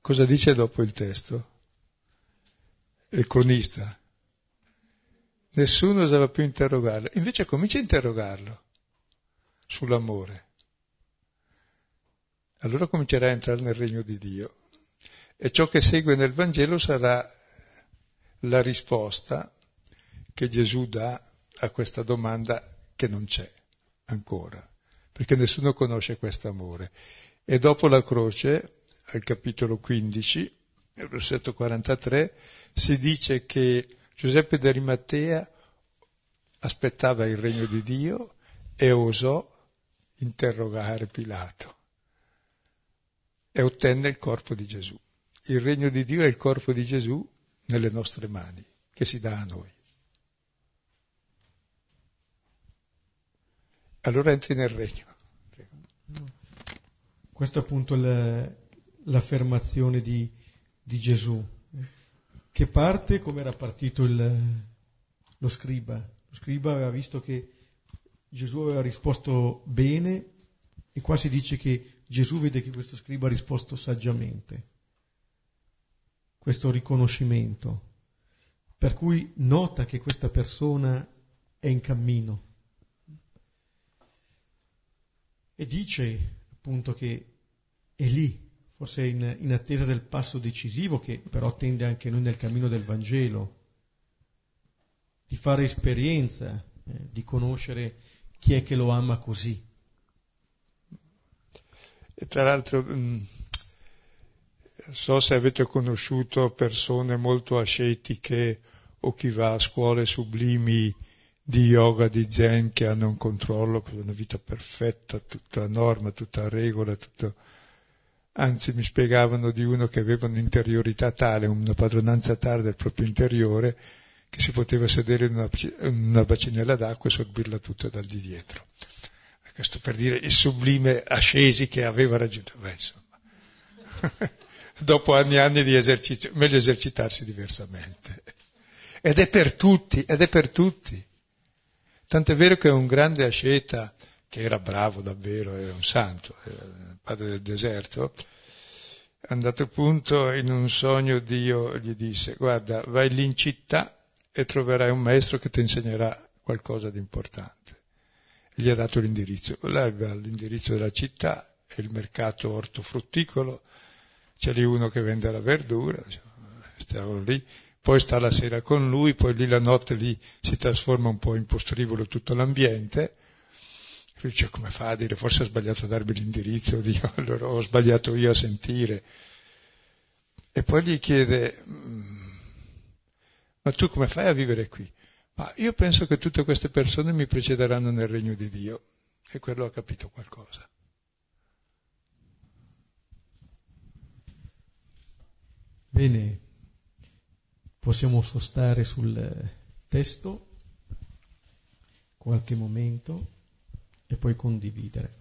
Cosa dice dopo il testo? Il cronista. Nessuno osava più interrogarlo. Invece comincia a interrogarlo sull'amore. Allora comincerà a entrare nel regno di Dio. E ciò che segue nel Vangelo sarà la risposta che Gesù dà a questa domanda che non c'è ancora, perché nessuno conosce questo amore. E dopo la croce, al capitolo 15, nel versetto 43, si dice che Giuseppe d'Arimatea aspettava il regno di Dio e osò interrogare Pilato e ottenne il corpo di Gesù. Il regno di Dio è il corpo di Gesù nelle nostre mani, che si dà a noi. Allora entri nel regno. Questa è appunto la, l'affermazione di, di, Gesù, che parte come era partito il, lo scriba. Lo scriba aveva visto che Gesù aveva risposto bene e qua si dice che Gesù vede che questo scriba ha risposto saggiamente, questo riconoscimento, per cui nota che questa persona è in cammino e dice appunto che è lì, forse in, in attesa del passo decisivo che però attende anche noi nel cammino del Vangelo, di fare esperienza, eh, di conoscere chi è che lo ama così. E tra l'altro, non so se avete conosciuto persone molto ascetiche o chi va a scuole sublimi di yoga, di zen, che hanno un controllo, una vita perfetta, tutta norma, tutta regola, tutto... Anzi, mi spiegavano di uno che aveva un'interiorità tale, una padronanza tale del proprio interiore, che si poteva sedere in una, una bacinella d'acqua e sorbirla tutta dal di dietro. Questo per dire il sublime ascesi che aveva raggiunto. Beh, insomma, dopo anni e anni di esercizio, meglio esercitarsi diversamente. Ed è per tutti, ed è per tutti. Tant'è vero che un grande asceta, che era bravo davvero, era un santo, era il padre del deserto, è andato appunto in un sogno Dio gli disse, guarda, vai lì in città e troverai un maestro che ti insegnerà qualcosa di importante. Gli ha dato l'indirizzo, l'indirizzo della città, è il mercato ortofrutticolo, c'è lì uno che vende la verdura, stiamo lì, poi sta la sera con lui, poi lì la notte lì si trasforma un po' in postrivolo tutto l'ambiente, lui dice come fa a dire forse ha sbagliato a darmi l'indirizzo, Dio, allora ho sbagliato io a sentire. E poi gli chiede, mm, ma tu come fai a vivere qui? Ma io penso che tutte queste persone mi precederanno nel regno di Dio. E quello ha capito qualcosa. Bene, possiamo sostare sul testo qualche momento e poi condividere.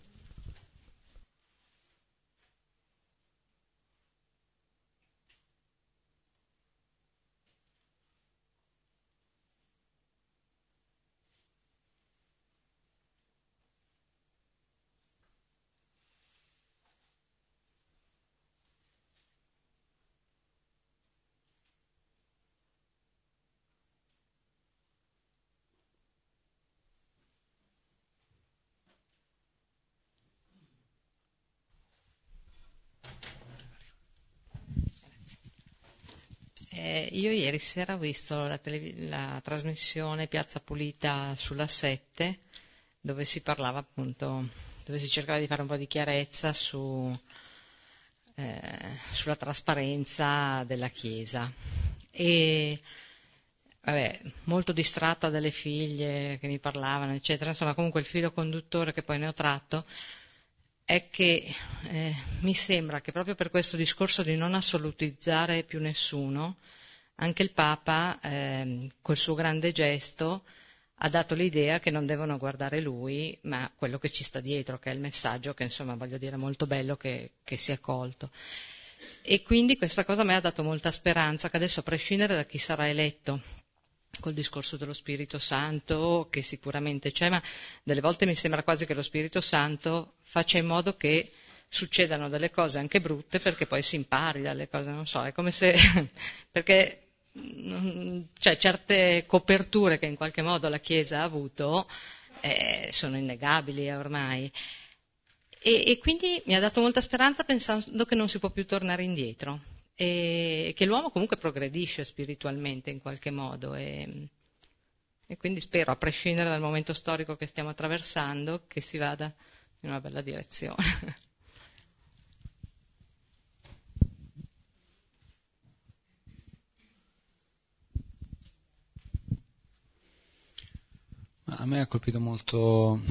Eh, io ieri sera ho visto la, tele- la, trasmissione Piazza Pulita sulla 7, dove si parlava appunto, dove si cercava di fare un po' di chiarezza su, eh, sulla trasparenza della Chiesa. E vabbè, molto distratta dalle figlie che mi parlavano, eccetera, insomma comunque il filo conduttore che poi ne ho tratto è che eh, mi sembra che proprio per questo discorso di non assolutizzare più nessuno, anche il Papa, eh, col suo grande gesto, ha dato l'idea che non devono guardare lui, ma quello che ci sta dietro, che è il messaggio che, insomma, voglio dire, molto bello che, che si è colto. E quindi questa cosa mi ha dato molta speranza che adesso, a prescindere da chi sarà eletto, col discorso dello Spirito Santo, che sicuramente c'è, ma delle volte mi sembra quasi che lo Spirito Santo faccia in modo che succedano delle cose anche brutte perché poi si impari dalle cose, non so, è come se, perché cioè, certe coperture che in qualche modo la Chiesa ha avuto eh, sono innegabili ormai. E, e quindi mi ha dato molta speranza pensando che non si può più tornare indietro e che l'uomo comunque progredisce spiritualmente in qualche modo e, e, quindi spero, a prescindere dal momento storico che stiamo attraversando, che si vada in una bella direzione. A me ha colpito molto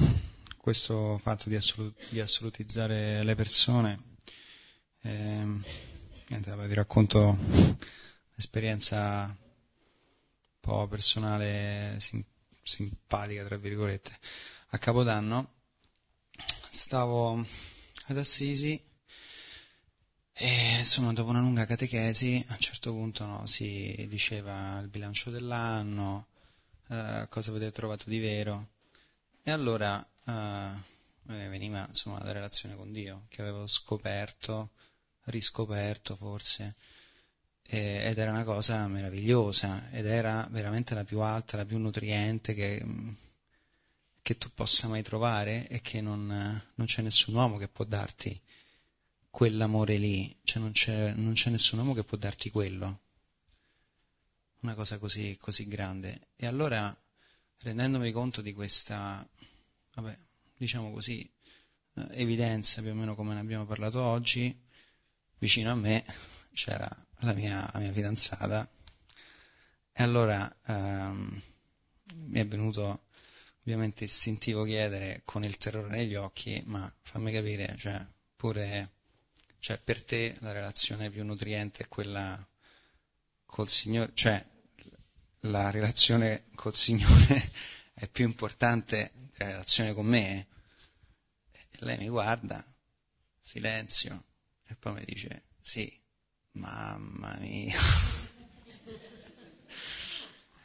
questo fatto di, assolut- di assolutizzare le persone. Eh, niente, vabbè, vi racconto un'esperienza un po' personale, sim- simpatica, tra virgolette. A Capodanno stavo ad Assisi e insomma dopo una lunga catechesi a un certo punto no, si diceva il bilancio dell'anno, eh, cosa avete trovato di vero e allora eh, veniva insomma la relazione con Dio, che avevo scoperto, riscoperto forse, ed era una cosa meravigliosa, ed era veramente la più alta, la più nutriente che, che tu possa mai trovare e che non, non, c'è nessun uomo che può darti quell'amore lì, cioè non c'è, non c'è nessun uomo che può darti quello, una cosa così, così grande. E allora, rendendomi conto di questa, vabbè, diciamo così, evidenza più o meno come ne abbiamo parlato oggi, vicino a me c'era la mia, la mia fidanzata e allora ehm, mi è venuto ovviamente istintivo chiedere con il terrore negli occhi, ma fammi capire, cioè, pure cioè, per te la relazione più nutriente è quella col Signore, cioè la relazione col Signore è più importante della relazione con me? lei mi guarda, silenzio, e poi mi dice, sì, mamma mia.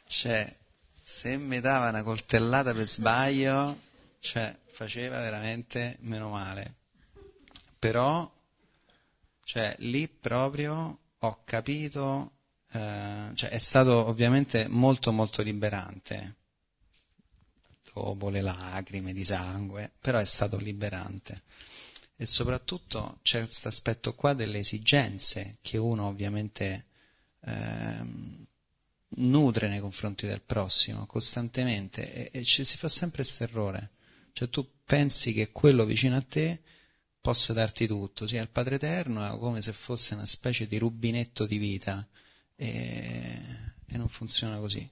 cioè, se mi dava una coltellata per sbaglio, cioè, faceva veramente meno male. Però, cioè, lì proprio ho capito, eh, cioè, è stato ovviamente molto molto liberante dopo le lacrime di sangue, però è stato liberante. E soprattutto c'è questo aspetto qua delle esigenze che uno ovviamente ehm, nutre nei confronti del prossimo costantemente e, e ci si fa sempre questo errore. Cioè tu pensi che quello vicino a te possa darti tutto, sia il Padre Eterno come se fosse una specie di rubinetto di vita e, e non funziona così.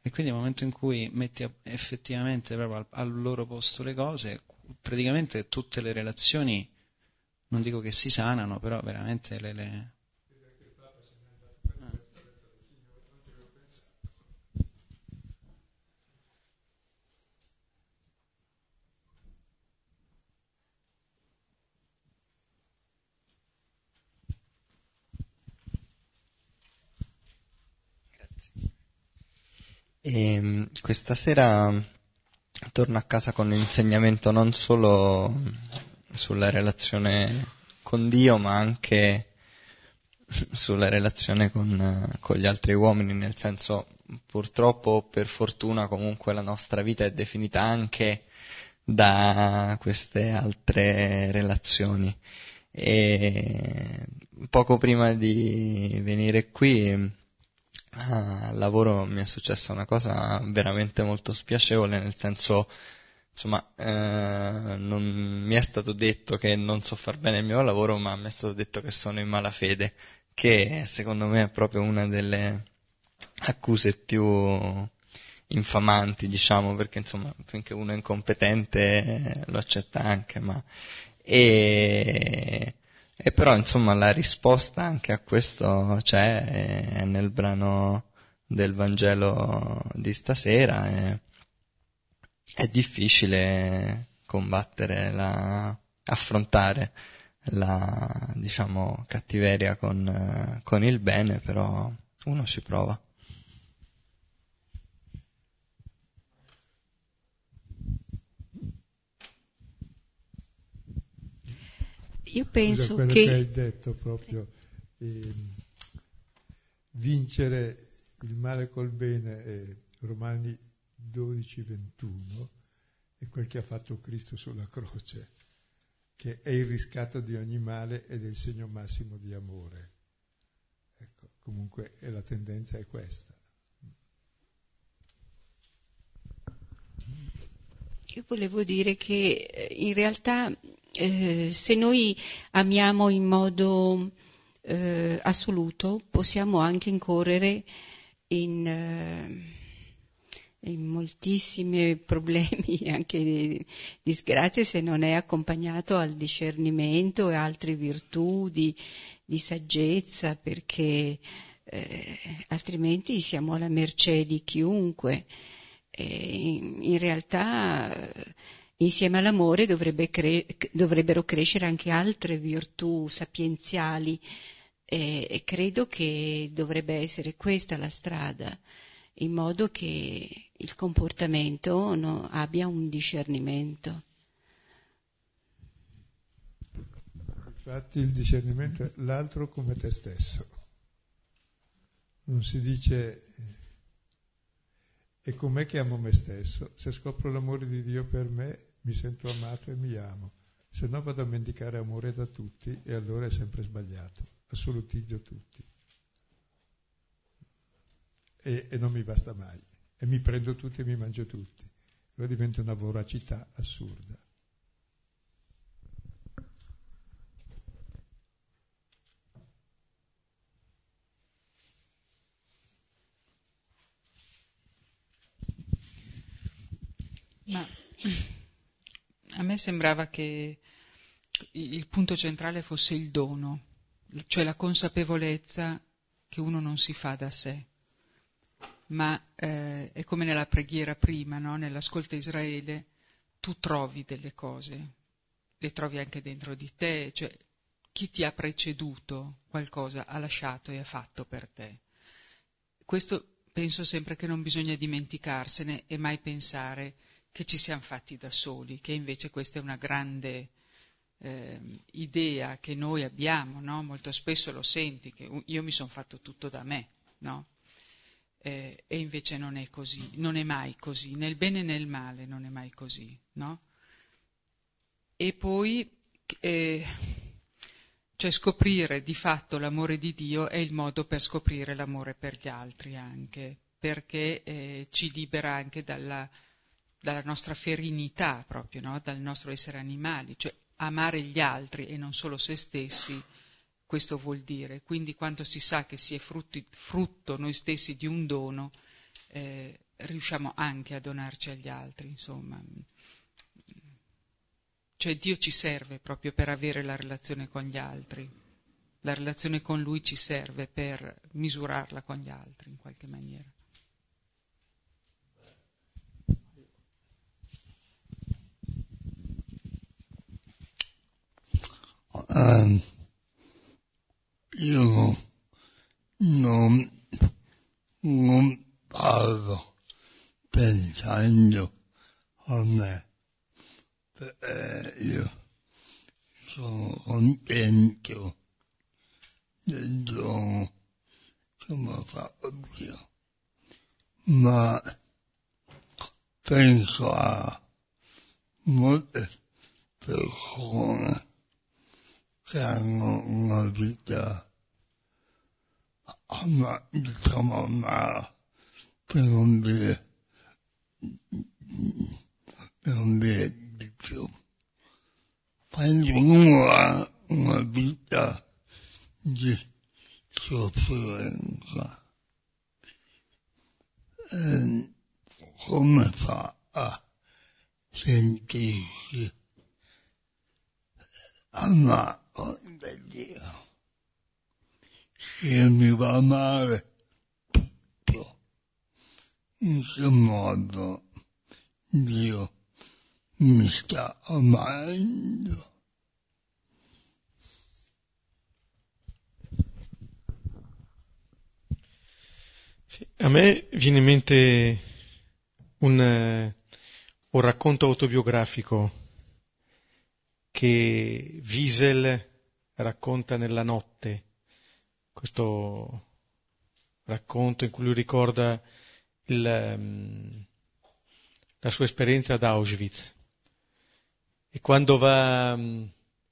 E quindi nel momento in cui metti effettivamente proprio al, al loro posto le cose, praticamente tutte le relazioni, non dico che si sanano, però veramente le, le, E ehm, questa sera torno a casa con un insegnamento non solo sulla relazione con Dio, ma anche sulla relazione con, con gli altri uomini, nel senso purtroppo per fortuna comunque la nostra vita è definita anche da queste altre relazioni. E poco prima di venire qui al lavoro mi è successa una cosa veramente molto spiacevole, nel senso, insomma, eh, non mi è stato detto che non so far bene il mio lavoro, ma mi è stato detto che sono in malafede, che secondo me è proprio una delle accuse più infamanti, diciamo, perché insomma, finché uno è incompetente lo accetta anche, ma e e però insomma la risposta anche a questo c'è è nel brano del Vangelo di stasera. È, è difficile combattere la, affrontare la diciamo cattiveria con, con il bene, però uno ci prova. Io penso quello che... che hai detto proprio, eh, vincere il male col bene è Romani 12, 21, è quel che ha fatto Cristo sulla croce, che è il riscatto di ogni male ed è il segno massimo di amore. Ecco, comunque la tendenza è questa. Io volevo dire che eh, in realtà eh, se noi amiamo in modo eh, assoluto, possiamo anche incorrere in, eh, in moltissimi problemi, anche disgrazie, se non è accompagnato al discernimento e altre virtù di, di saggezza, perché eh, altrimenti siamo alla mercé di chiunque. In, in realtà Insieme all'amore dovrebbe cre- dovrebbero crescere anche altre virtù sapienziali e, e credo che dovrebbe essere questa la strada, in modo che il comportamento no, abbia un discernimento. Infatti il discernimento è l'altro come te stesso. Non si dice e com'è che amo me stesso? Se scopro l'amore di Dio per me, mi sento amato e mi amo. Se no vado a mendicare amore da tutti e allora è sempre sbagliato. Assolutizzo tutti. E, e non mi basta mai. E mi prendo tutti e mi mangio tutti. Allora diventa una voracità assurda. Ma a me sembrava che il punto centrale fosse il dono, cioè la consapevolezza che uno non si fa da sé. Ma eh, è come nella preghiera prima, no? nell'ascolto Israele, tu trovi delle cose, le trovi anche dentro di te, cioè chi ti ha preceduto qualcosa ha lasciato e ha fatto per te. Questo penso sempre che non bisogna dimenticarsene e mai pensare che ci siamo fatti da soli, che invece questa è una grande eh, idea che noi abbiamo, no? molto spesso lo senti, che io mi sono fatto tutto da me, no? eh, e invece non è così, non è mai così, nel bene e nel male non è mai così. No? E poi, eh, cioè scoprire di fatto l'amore di Dio è il modo per scoprire l'amore per gli altri anche, perché eh, ci libera anche dalla dalla nostra ferinità proprio, no? dal nostro essere animali, cioè amare gli altri e non solo se stessi, questo vuol dire. Quindi quando si sa che si è frutti, frutto noi stessi di un dono, eh, riusciamo anche a donarci agli altri, insomma. Cioè Dio ci serve proprio per avere la relazione con gli altri. La relazione con Lui ci serve per misurarla con gli altri in qualche maniera. Um, io non, non parlo pensando a me, perché io sono contento del dono che mi ha fatto Dio, ma penso a molte persone che hanno una vita ama, diciamo amara per non dire per non dire di più. Quando uno ha una vita di sofferenza, eh, come fa a sentirsi amato? oh, da Dio. Se mi va male tutto, in che modo Dio mi sta amando. Sì, a me viene in mente un, un racconto autobiografico che Wiesel racconta nella notte, questo racconto in cui lui ricorda il, um, la sua esperienza ad Auschwitz. E quando va um,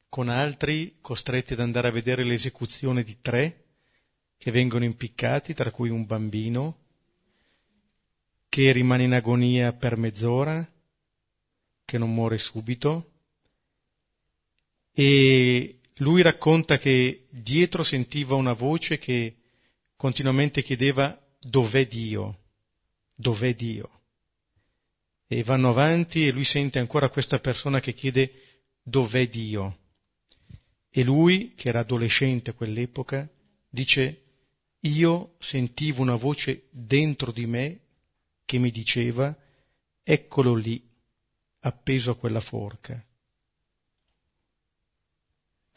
con altri, costretti ad andare a vedere l'esecuzione di tre che vengono impiccati, tra cui un bambino, che rimane in agonia per mezz'ora, che non muore subito, e lui racconta che dietro sentiva una voce che continuamente chiedeva dov'è Dio, dov'è Dio. E vanno avanti e lui sente ancora questa persona che chiede dov'è Dio. E lui, che era adolescente a quell'epoca, dice io sentivo una voce dentro di me che mi diceva eccolo lì, appeso a quella forca.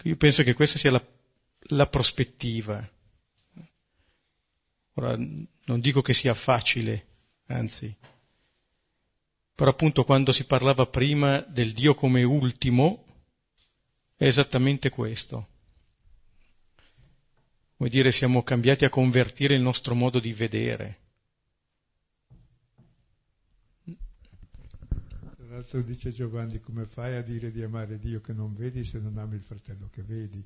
Io penso che questa sia la, la prospettiva. Ora, non dico che sia facile, anzi, però appunto quando si parlava prima del Dio come ultimo, è esattamente questo. Vuol dire, siamo cambiati a convertire il nostro modo di vedere. L'altro dice Giovanni, come fai a dire di amare Dio che non vedi se non ami il fratello che vedi?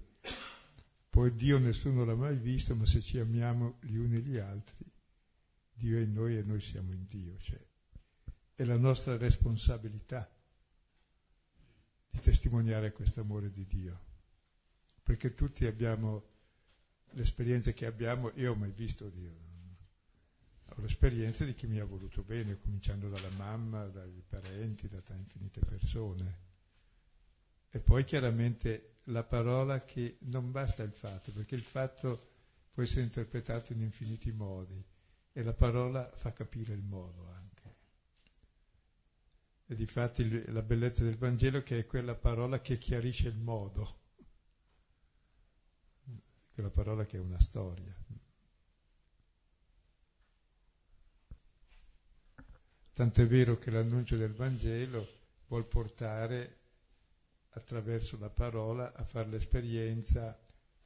Poi Dio nessuno l'ha mai visto, ma se ci amiamo gli uni gli altri, Dio è in noi e noi siamo in Dio. Cioè, è la nostra responsabilità di testimoniare questo amore di Dio, perché tutti abbiamo l'esperienza che abbiamo, io ho mai visto Dio, ho l'esperienza di chi mi ha voluto bene, cominciando dalla mamma, dai parenti, da infinite persone. E poi chiaramente la parola che non basta il fatto, perché il fatto può essere interpretato in infiniti modi e la parola fa capire il modo anche. E difatti la bellezza del Vangelo che è quella parola che chiarisce il modo, quella parola che è una storia. Tant'è vero che l'annuncio del Vangelo vuol portare attraverso la parola a fare l'esperienza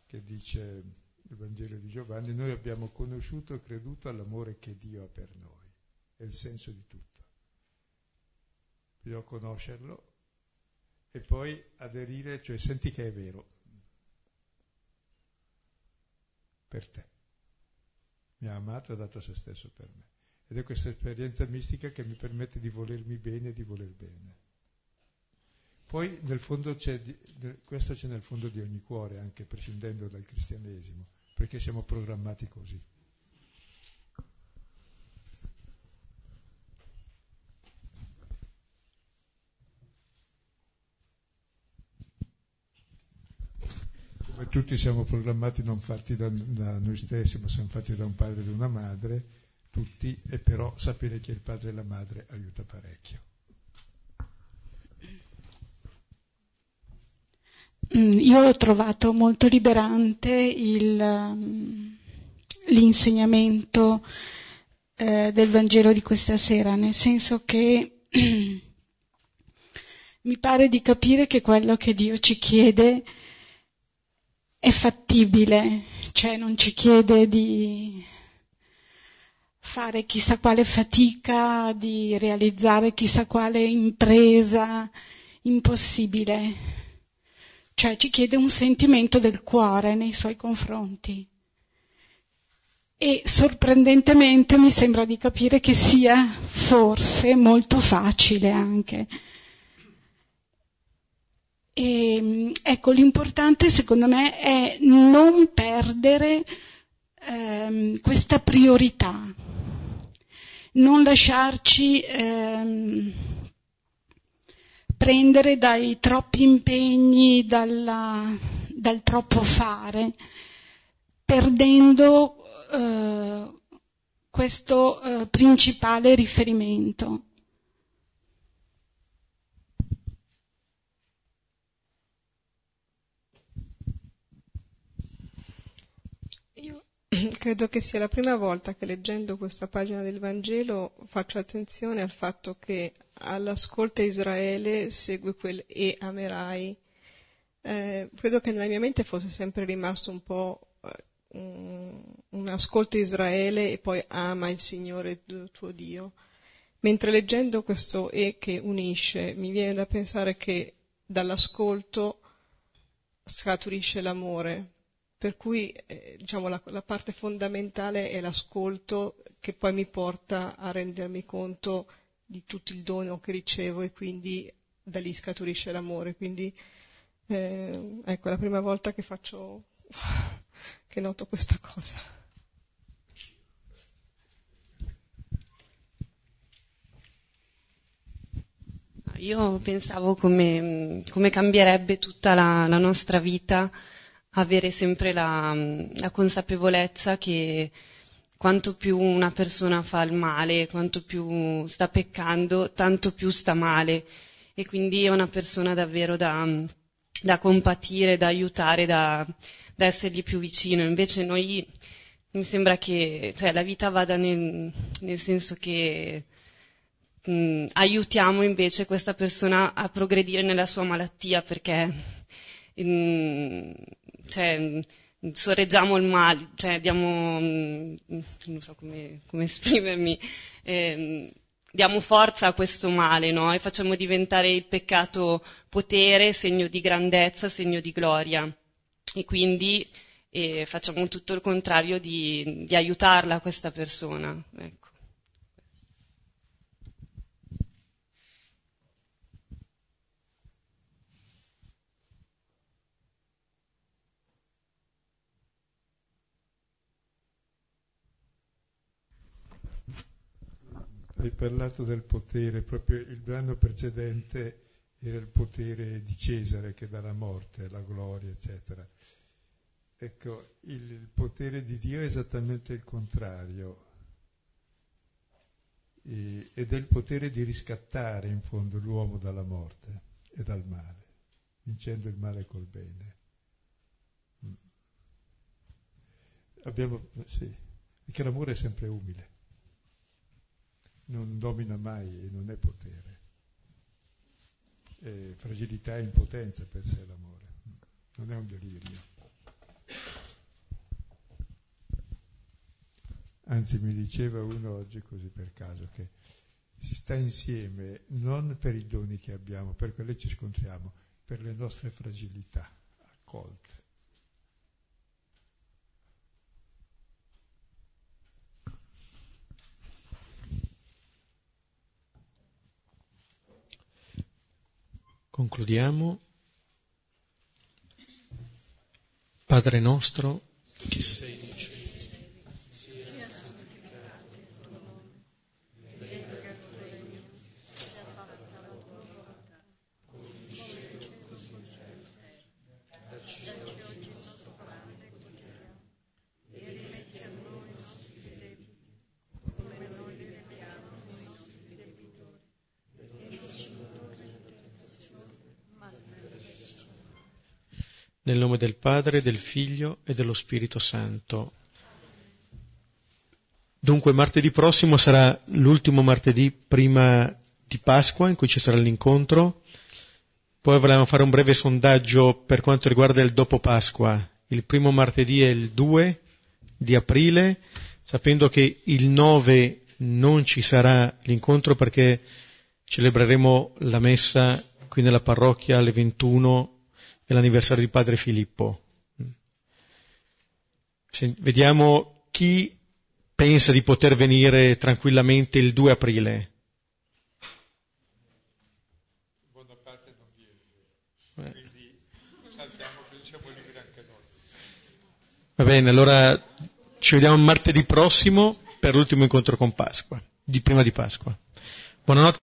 che dice il Vangelo di Giovanni, noi abbiamo conosciuto e creduto all'amore che Dio ha per noi, è il senso di tutto bisogna conoscerlo e poi aderire, cioè senti che è vero per te. Mi ha amato e ha dato se stesso per me. Ed è questa esperienza mistica che mi permette di volermi bene e di voler bene. Poi nel fondo c'è, questo c'è nel fondo di ogni cuore, anche prescindendo dal cristianesimo, perché siamo programmati così. come tutti siamo programmati non fatti da, da, noi stessi, ma siamo fatti da un padre e da una madre, tutti, e però sapere che il padre e la madre aiuta parecchio. Mm, io ho trovato molto liberante il, mm, l'insegnamento eh, del Vangelo di questa sera, nel senso che mi pare di capire che quello che Dio ci chiede è fattibile, cioè non ci chiede di fare chissà quale fatica, di realizzare chissà quale impresa impossibile, cioè ci chiede un sentimento del cuore nei suoi confronti. E sorprendentemente mi sembra di capire che sia forse molto facile anche. E, ecco, l'importante secondo me è non perdere ehm, questa priorità, non lasciarci ehm, prendere dai troppi impegni, dalla, dal troppo fare, perdendo eh, questo eh, principale riferimento. Credo che sia la prima volta che leggendo questa pagina del Vangelo faccio attenzione al fatto che all'ascolto Israele segue quel e amerai. Eh, credo che nella mia mente fosse sempre rimasto un po' eh, un, un ascolto Israele e poi ama il Signore tuo Dio. Mentre leggendo questo e che unisce, mi viene da pensare che dall'ascolto scaturisce l'amore, per cui eh, diciamo, la, la, parte fondamentale è l'ascolto che poi mi porta a rendermi conto di tutto il dono che ricevo e quindi da lì scaturisce l'amore. Quindi eh, ecco, è la prima volta che faccio, che noto questa cosa. Io pensavo come, come cambierebbe tutta la, la nostra vita avere sempre la, la consapevolezza che quanto più una persona fa il male, quanto più sta peccando, tanto più sta male. E quindi è una persona davvero da, da compatire, da aiutare, da, da, essergli più vicino. Invece noi mi sembra che cioè, la vita vada nel, nel senso che mh, aiutiamo invece questa persona a progredire nella sua malattia perché in, cioè, sorreggiamo il male, cioè diamo, non so come, come esprimermi, eh, diamo forza a questo male, no? E facciamo diventare il peccato potere, segno di grandezza, segno di gloria. E quindi eh, facciamo tutto il contrario di, di aiutarla questa persona. Ecco. Hai parlato del potere, proprio il brano precedente era il potere di Cesare che dà la morte, la gloria, eccetera. Ecco, il, il potere di Dio è esattamente il contrario, e, ed è il potere di riscattare in fondo l'uomo dalla morte e dal male, vincendo il male col bene. Mm. Abbiamo, sì, perché l'amore è sempre umile non domina mai e non è potere. È fragilità e impotenza per sé l'amore, non è un delirio. Anzi, mi diceva uno oggi così per caso che si sta insieme non per i doni che abbiamo, per quelle ci scontriamo, per le nostre fragilità accolte. Concludiamo. Padre nostro, che sei Nel nome del Padre, del Figlio e dello Spirito Santo. Dunque martedì prossimo sarà l'ultimo martedì prima di Pasqua in cui ci sarà l'incontro. Poi volevamo fare un breve sondaggio per quanto riguarda il dopo Pasqua. Il primo martedì è il 2 di aprile, sapendo che il 9 non ci sarà l'incontro perché celebreremo la messa qui nella parrocchia alle 21 è l'anniversario di padre Filippo. Vediamo chi pensa di poter venire tranquillamente il 2 aprile. Buona parte non viene, quindi saltiamo, siamo liberi anche noi. Va bene, allora ci vediamo martedì prossimo per l'ultimo incontro con Pasqua, di prima di Pasqua. Buonanotte.